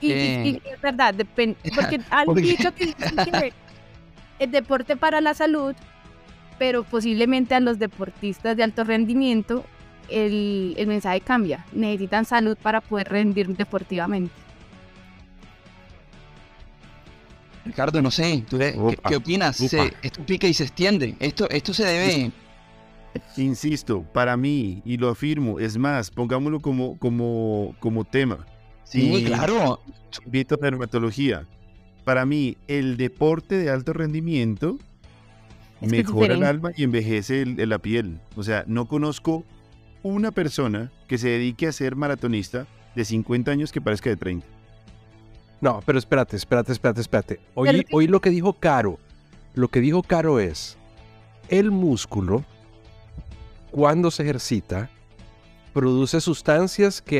Y, Eh. y es verdad, depende. Porque han Porque- dicho que, que el deporte para la salud, pero posiblemente a los deportistas de alto rendimiento el, el mensaje cambia. Necesitan salud para poder rendir deportivamente. Ricardo, no sé, ¿tú qué, Upa, qué opinas? Se- esto pica y se extiende. Esto, esto se debe. Insisto, para mí, y lo afirmo, es más, pongámoslo como, como, como tema. Sí, Y- claro. Invito a dermatología. Para mí, el deporte de alto rendimiento Es mejora el alma y envejece el- la piel. O sea, no conozco una persona que se dedique a ser maratonista de 50 años que parezca de 30. No, pero espérate, espérate, espérate, espérate. Hoy, hoy lo que dijo Caro, lo que dijo Caro es, el músculo, cuando se ejercita, produce sustancias que,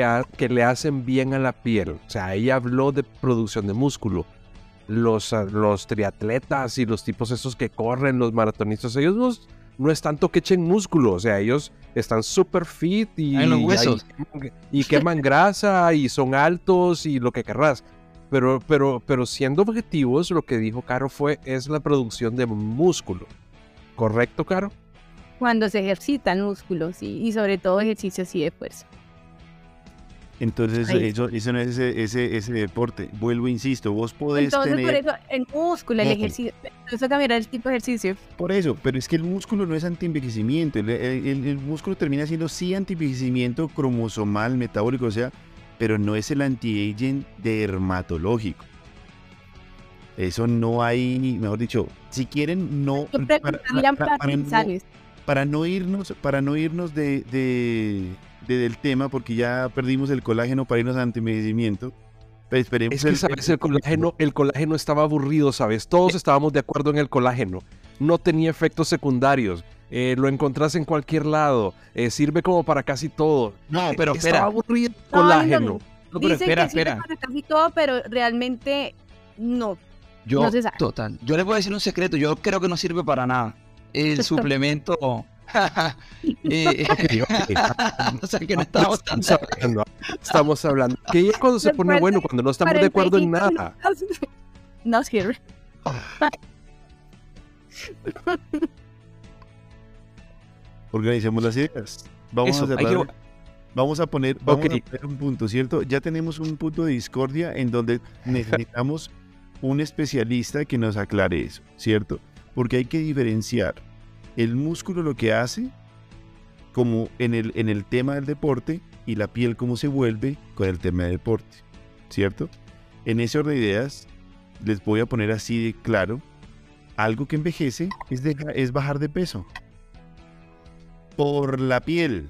le hacen bien a la piel. O sea, ella habló de producción de músculo. Los, ah, los triatletas y los tipos esos que corren, los maratonistas, ellos no, es- no es tanto que echen músculo, o sea, ellos están súper fit y, los huesos. y queman grasa y son altos y lo que querrás. Pero, pero, pero siendo objetivos, lo que dijo Caro fue, es la producción de músculo. ¿Correcto, Caro? Cuando se ejercitan músculos y sobre todo ejercicios así de fuerza. Entonces, eso, eso no es ese, ese, ese deporte. Vuelvo, insisto, vos podés Entonces, tener... por eso, el músculo, el ejercicio, eso cambiará el tipo de ejercicio. Por eso, pero es que el músculo no es antienvejecimiento. El, el- músculo termina siendo sí antienvejecimiento cromosomal, metabólico, o sea, pero no es el anti-aging dermatológico. Eso no hay, mejor dicho, si quieren, no. Preguntaría para, para no. Para no irnos, para no irnos de, de- de- del tema, porque ya perdimos el colágeno para irnos a antienvejecimiento. Esperemos Es que, el- ¿sabes? El colágeno, el colágeno estaba aburrido, ¿sabes? Todos estábamos de acuerdo en el colágeno. No tenía efectos secundarios. eh, lo encontrás en cualquier lado. eh, sirve como para casi todo. No, pero Estaba espera. aburrido el No, no, colágeno. no. No, pero Dicen espera, que sirve espera. para casi todo, pero realmente no. Yo, No se sabe. total. Yo les voy a decir un secreto. Yo creo que no sirve para nada. El suplemento. eh, o sea que no estamos tan Estamos hablando, estamos hablando. Que ya cuando se pone bueno, cuando no estamos de acuerdo en 45 nada. No sirve. Organicemos las ideas. Vamos Eso, a cerrar. que- Vamos a poner, vamos a poner un punto, ¿cierto? Ya tenemos un punto de discordia en donde necesitamos un especialista que nos aclare eso, ¿cierto? Porque hay que diferenciar el músculo lo que hace como en el, en el tema del deporte y la piel cómo se vuelve con el tema del deporte, ¿cierto? En ese orden de ideas les voy a poner así de claro, algo que envejece es, es bajar de peso por la piel.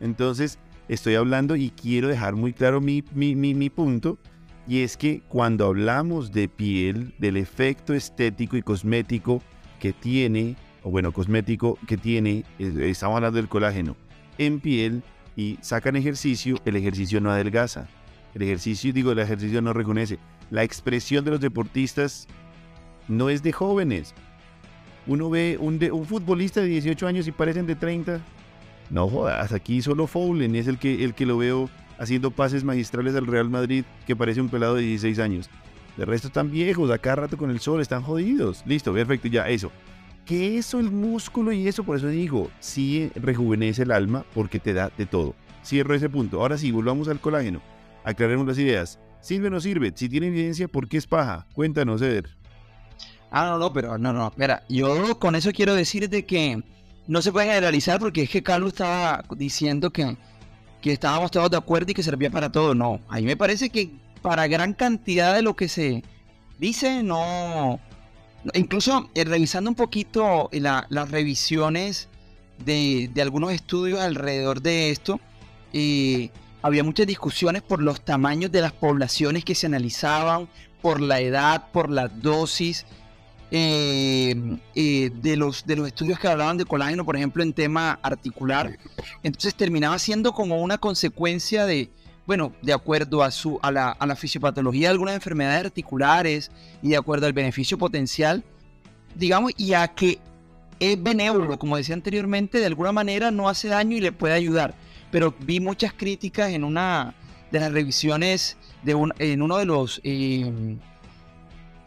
Entonces, estoy hablando y quiero dejar muy claro mi, mi, mi- mi punto, y es que cuando hablamos de piel, del efecto estético y cosmético que tiene, o bueno, cosmético que tiene, estamos hablando del colágeno, en piel y sacan ejercicio, el ejercicio no adelgaza. El ejercicio, digo, el ejercicio no rejuvenece. La expresión de los deportistas no es de jóvenes. Uno ve un futbolista de 18 años y parecen de 30. No jodas, aquí solo Foulen es el que, el que lo veo haciendo pases magistrales al Real Madrid que parece un pelado de 16 años. De resto están viejos, a cada rato con el sol, están jodidos. Listo, perfecto, ya, eso. Que eso, el músculo y eso, por eso digo, sí rejuvenece el alma porque te da de todo. Cierro ese punto. Ahora sí, volvamos al colágeno. Aclaremos las ideas. ¿Sirve o no sirve? Si tiene evidencia, ¿por qué es paja? Cuéntanos, Eder. Ah, no, no, pero no, no, espera. Yo con eso quiero decirte que no se puede generalizar porque es que Carlos estaba diciendo que, que estábamos todos de acuerdo y que servía para todo. No, a mí me parece que para gran cantidad de lo que se dice, no. Incluso eh, revisando un poquito la- las revisiones de, de algunos estudios alrededor de esto, eh, había muchas discusiones por los tamaños de las poblaciones que se analizaban, por la edad, por la dosis eh, eh, de, los, de los estudios que hablaban de colágeno, por ejemplo, en tema articular. Entonces terminaba siendo como una consecuencia de, bueno, de acuerdo a, su, a, la, a la fisiopatología de algunas enfermedades articulares y de acuerdo al beneficio potencial, digamos, y a que es benévolo, como decía anteriormente, de alguna manera no hace daño y le puede ayudar. Pero vi muchas críticas en una de las revisiones, de un, en uno de los... eh,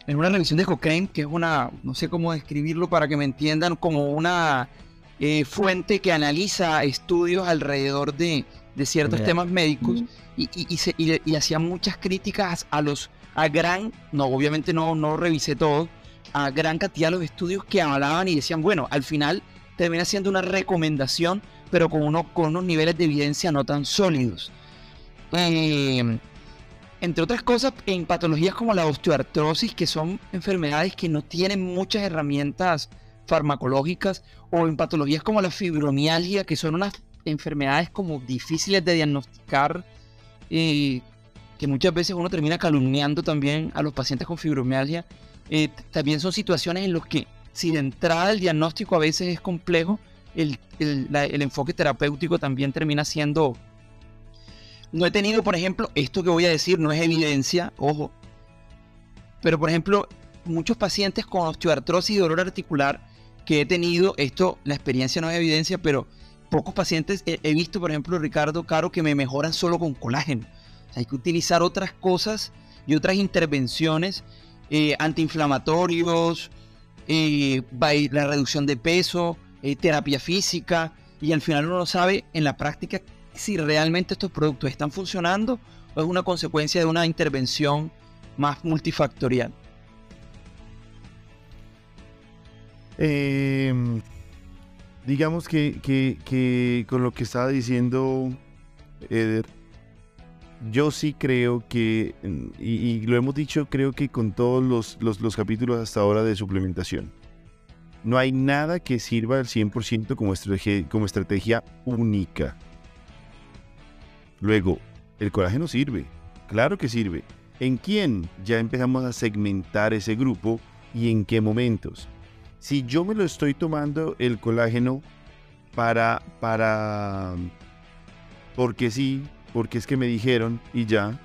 en una revisión de Cochrane, que es una, no sé cómo describirlo para que me entiendan, como una eh, fuente que analiza estudios alrededor de, de ciertos temas médicos y, y, y se- y le- y hacía muchas críticas a los, a gran, no, obviamente no, no revisé todo, a gran cantidad de los estudios que hablaban y decían, bueno, al final termina siendo una recomendación, pero con, uno, con unos niveles de evidencia no tan sólidos. Eh, entre otras cosas, en patologías como la osteoartrosis, que son enfermedades que no tienen muchas herramientas farmacológicas, o en patologías como la fibromialgia, que son unas enfermedades como difíciles de diagnosticar, y que muchas veces uno termina calumniando también a los pacientes con fibromialgia. Eh, también son situaciones en las que, si de entrada el diagnóstico a veces es complejo, el, el enfoque terapéutico también termina siendo no he tenido, por ejemplo, esto que voy a decir no es evidencia, ojo. Pero, por ejemplo, muchos pacientes con osteoartrosis y dolor articular que he tenido, esto, la experiencia no es evidencia, pero pocos pacientes he, visto, por ejemplo, Ricardo Caro, que me mejoran solo con colágeno. hay que utilizar otras cosas y otras intervenciones eh, antiinflamatorios, eh, la reducción de peso, eh, terapia física, y al final uno sabe en la práctica si realmente estos productos están funcionando o es una consecuencia de una intervención más multifactorial. Em, digamos que, con lo que estaba diciendo Eder, yo sí creo que, y, lo hemos dicho creo que con todos los, los, capítulos hasta ahora de suplementación, no hay nada que sirva al 100% como como estrategia única. Luego, el colágeno sirve, claro que sirve. ¿En quién? Ya empezamos a segmentar ese grupo y en qué momentos. Si yo me lo estoy tomando el colágeno para, para, porque sí, porque es que me dijeron y ya,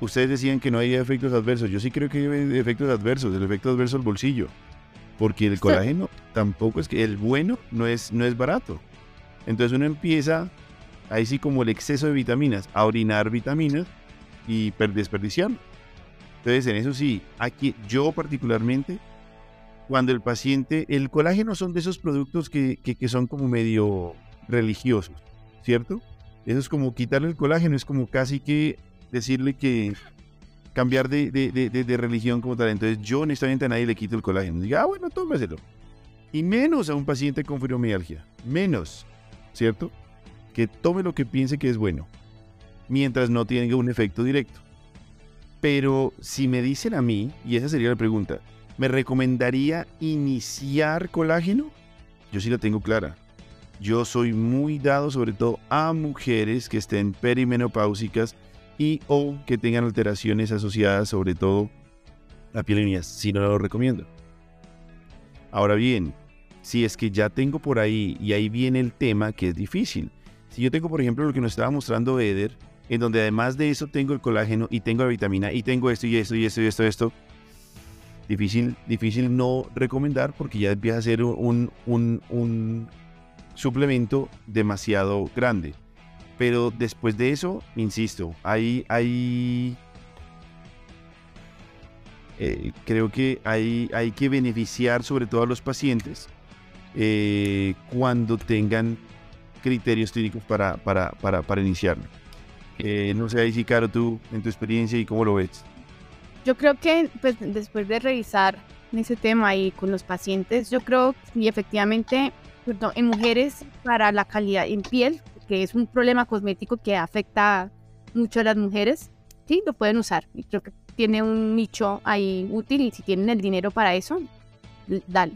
ustedes decían que no hay efectos adversos. Yo sí creo que hay efectos adversos, el efecto adverso al bolsillo. Porque el colágeno tampoco es que el bueno no es, no es barato. Entonces uno empieza ahí sí como el exceso de vitaminas, a orinar vitaminas y desperdiciar. Entonces, en eso sí, aquí yo particularmente, cuando el paciente, el colágeno son de esos productos que, son como medio religiosos, ¿cierto? Eso es como quitarle el colágeno, es como casi que decirle que cambiar de, de, religión como tal. Entonces yo honestamente a nadie le quito el colágeno. Diga, ah, bueno, tómeselo. Y menos a un paciente con fibromialgia. Menos, ¿cierto? Que tome lo que piense que es bueno, mientras no tenga un efecto directo. Pero si me dicen a mí, y esa sería la pregunta, ¿me recomendaría iniciar colágeno? Yo sí la tengo clara. Yo soy muy dado sobre todo a mujeres que estén perimenopáusicas y o que tengan alteraciones asociadas sobre todo a piel y uñas. Si no lo recomiendo. Ahora bien, si es que ya tengo por ahí y ahí viene el tema que es difícil. Si yo tengo, por ejemplo, lo que nos estaba mostrando Eder, en donde además de eso tengo el colágeno y tengo la vitamina y tengo esto y esto y esto y esto, esto, difícil, difícil no recomendar porque ya empieza a ser un, un, suplemento demasiado grande. Pero después de eso, insisto, hay, hay eh, creo que hay, hay que beneficiar sobre todo a los pacientes eh, cuando tengan criterios clínicos para, para, para, para iniciarlo. Eh, no sé, ahí sí, Caro, tú, en tu experiencia y cómo lo ves. Yo creo que pues, después de revisar ese tema y con los pacientes, yo creo y efectivamente en mujeres para la calidad en piel, que es un problema cosmético que afecta mucho a las mujeres, sí, lo pueden usar. Y creo que tiene un nicho ahí útil y si tienen el dinero para eso, dale.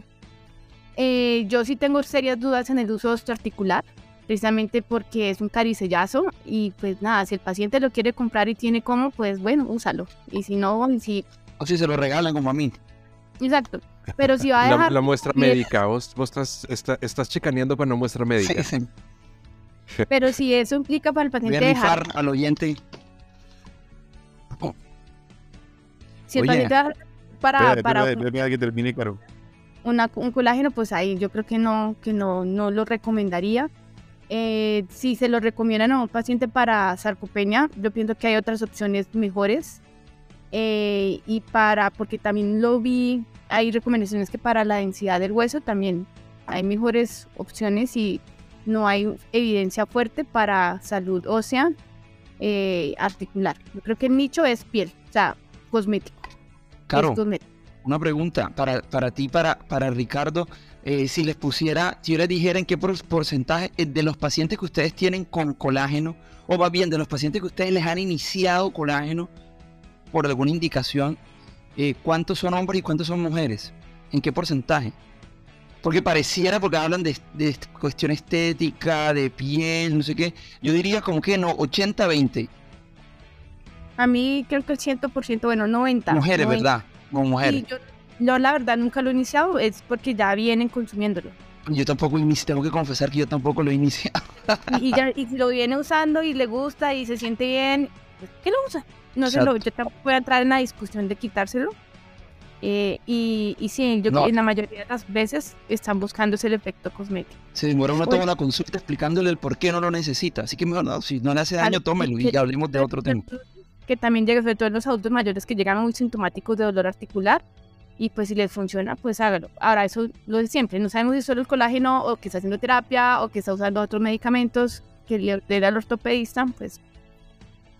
Eh, yo sí tengo serias dudas en el uso osteoarticular precisamente porque es un caricellazo y pues nada, si el paciente lo quiere comprar y tiene cómo, pues bueno, úsalo. Y si no, si... O si se lo regalan como a mí. Exacto. Pero si va a dejar... La, muestra médica, vos, vos estás, estás chicaneando con la muestra médica. Sí, sí. Pero si eso implica para el paciente Voy a dejar... al oyente. Si el paciente para... para... que termine, claro. un colágeno, pues ahí yo creo que no, que no, no lo recomendaría. Eh, si se lo recomiendan a un paciente para sarcopenia, yo pienso que hay otras opciones mejores. Eh, y para, porque también lo vi, hay recomendaciones que para la densidad del hueso también hay mejores opciones y no hay evidencia fuerte para salud ósea eh, articular. Yo creo que el nicho es piel, o sea, cosmético. Claro. Una pregunta para, para ti, para, para Ricardo. Eh, si les pusiera, si yo les dijera en qué porcentaje eh, de los pacientes que ustedes tienen con colágeno, o va bien, de los pacientes que ustedes les han iniciado colágeno, por alguna indicación eh, cuántos son hombres y cuántos son mujeres? ¿En qué porcentaje? Porque pareciera, porque hablan de, de cuestión estética, de piel, no sé qué. Yo diría como que no, 80-20. A mí creo que el 100%, bueno, 90. Mujeres, 90. ¿verdad? Como mujeres. Sí, yo, yo la verdad nunca lo he iniciado, es porque ya vienen consumiéndolo. Yo tampoco inici- tengo que confesar que yo tampoco lo he iniciado. Y, ya, y si lo viene usando y le gusta y se siente bien, pues, ¿qué lo usa? No Exacto. lo, yo tampoco voy a entrar en la discusión de quitárselo. Eh, y, y sí, yo No. en la mayoría de las veces están buscando ese efecto cosmético. Se demora una Oye. toda la consulta explicándole el por qué no lo necesita. Así que mejor no, si no le hace daño, tómelo y y que- hablemos de otro tema. Que también llega sobre todo en los adultos mayores que llegan muy sintomáticos de dolor articular. Y pues si les funciona, pues hágalo. Ahora, eso lo de siempre. No sabemos si solo el colágeno o que está haciendo terapia o que está usando otros medicamentos que le dé al ortopedista. Pues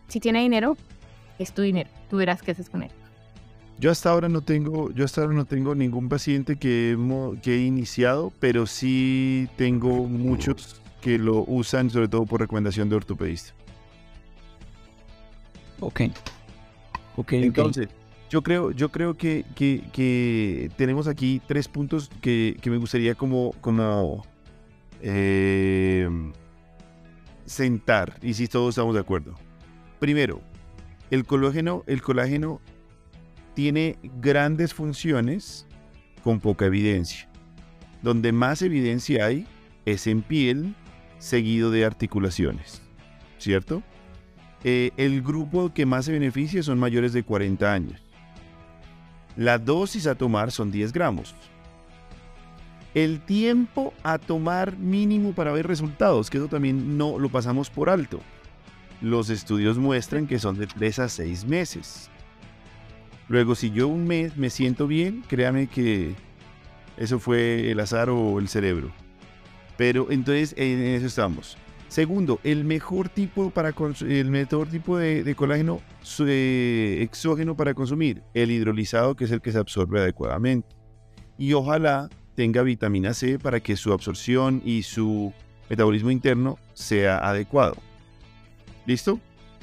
si tiene dinero, es tu dinero. Tú verás qué haces con él. Yo hasta ahora no tengo, yo hasta ahora no tengo ningún paciente que, hemo- que he iniciado, pero sí tengo muchos que lo usan, sobre todo por recomendación de ortopedista. Ok. Ok. Entonces, yo creo, yo creo que, que- que tenemos aquí tres puntos que, que me gustaría como, como eh, sentar, y si todos estamos de acuerdo. Primero, el colágeno, el colágeno tiene grandes funciones con poca evidencia. Donde más evidencia hay es en piel, seguido de articulaciones. ¿Cierto? Eh, el grupo que más se beneficia son mayores de 40 años. La dosis a tomar son 10 gramos. El tiempo a tomar mínimo para ver resultados, que eso también no lo pasamos por alto. Los estudios muestran que son de 3 a 6 meses. Luego, si yo un mes me siento bien, créame que eso fue el azar o el cerebro. Pero entonces en eso estamos. Segundo, el mejor tipo para el mejor tipo de, colágeno eh, exógeno para consumir, el hidrolizado, que es el que se absorbe adecuadamente. Y ojalá tenga vitamina C para que su absorción y su metabolismo interno sea adecuado. ¿Listo?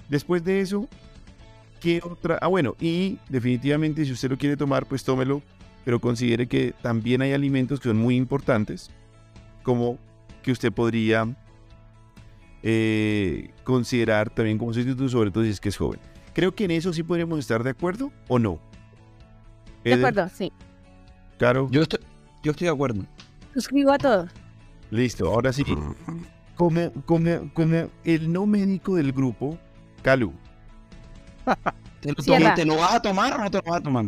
Después de eso, ¿qué otra? Ah, bueno, y definitivamente si usted lo quiere tomar, pues tómelo, pero considere que también hay alimentos que son muy importantes, como que usted podría eh, considerar también como sustituto, sobre todo si es que es joven. Creo que en eso sí podríamos estar de acuerdo o no. De Eder, acuerdo, sí. Caro, Yo estoy, yo estoy de acuerdo. Suscribo a todo. listo. Ahora sí, como, como, como el no médico del grupo, Calu. ¿Te lo, Cierra. tomas- ¿Te lo vas a tomar o no te lo vas a tomar?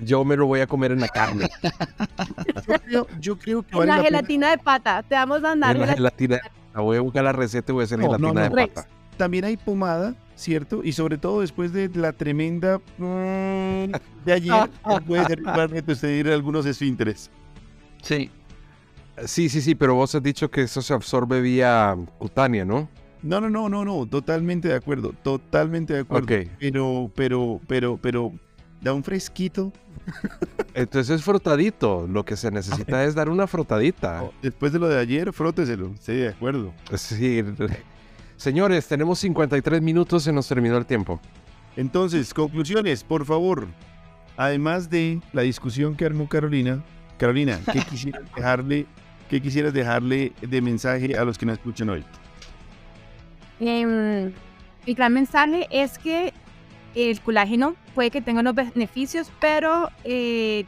Yo me lo voy a comer en la carne. Yo creo, yo creo que En vale la la pena- gelatina de pata. Te vamos a mandar en la gelatina. gelatina. La voy a buscar la receta y voy a hacer No, gelatina no, de no. pata. También hay pomada, ¿cierto? Y sobre todo después de la tremenda mm, de ayer, puede ser para usted algunos esfínteres. Sí. Sí, sí, sí, pero vos has dicho que eso se absorbe vía cutánea, ¿no? No, no, no, no, no, totalmente de acuerdo, totalmente de acuerdo. Ok. Pero, pero, pero, pero, da un fresquito. Entonces frotadito. Lo que se necesita es dar una frotadita. Después de lo de ayer, fróteselo, sí, de acuerdo. Sí. Señores, tenemos 53 minutos, se nos terminó el tiempo. Entonces, conclusiones, por favor. Además de la discusión que armó Carolina, Carolina, ¿qué quisieras dejarle, qué quisieras dejarle de mensaje a los que nos escuchan hoy? Em, mi gran mensaje es que el colágeno puede que tenga unos beneficios, pero eh,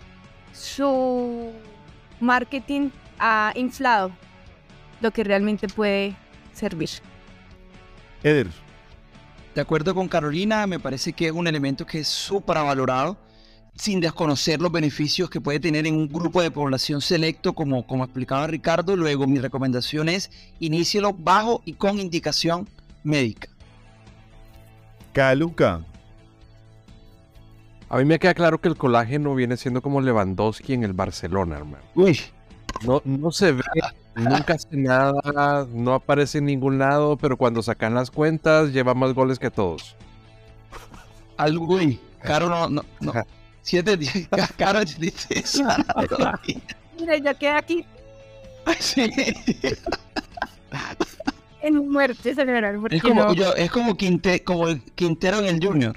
su marketing ha inflado lo que realmente puede servir. Eder, De acuerdo con Carolina, me parece que es un elemento que es súper valorado, sin desconocer los beneficios que puede tener en un grupo de población selecto, como, como explicaba Ricardo. Luego, mi recomendación es inícielo bajo y con indicación médica. Caluca, A mí me queda claro que el colágeno viene siendo como Lewandowski en el Barcelona, hermano. Uy, No, no se ve, nunca hace nada, no aparece en ningún lado, pero cuando sacan las cuentas lleva más goles que todos. algo, uy, Caro no, no, no. Siete Caro dice eso. Mira, yo quedé aquí Sí. en muerte cerebral. porque Es como, no- yo- es como, Quinte, como el Quintero en el Junior.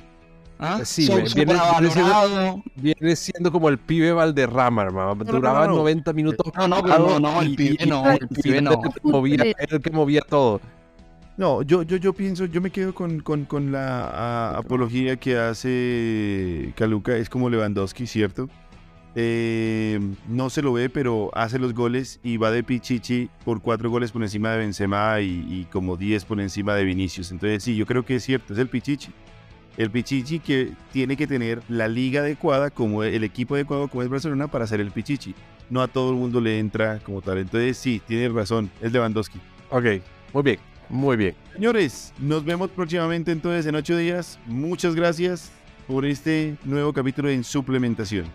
¿Ah? Sí, So- me- viene- viene siendo- sobrevalorado. Viene siendo como el pibe Valderrama, hermano. no, Duraba no. 90 minutos. No, no, pero parado no, no, el pibe no, el pibe no. El que movía, era el que movía todo. No, yo, yo, yo pienso, yo me quedo con, con, con la a- apología que hace Caluca, es como Lewandowski, ¿cierto? Eh, no se lo ve, pero hace los goles y va de Pichichi por cuatro goles por encima de Benzema y, y como 10 por encima de Vinicius. Entonces sí, yo creo que es cierto, es el Pichichi. El Pichichi que tiene que tener la liga adecuada, como el equipo adecuado como es Barcelona para hacer el Pichichi. No a todo el mundo le entra como tal. Entonces sí, tiene razón, es Lewandowski. Ok, muy bien, muy bien. Señores, nos vemos próximamente entonces en ocho días. Muchas gracias por este nuevo capítulo en suplementación.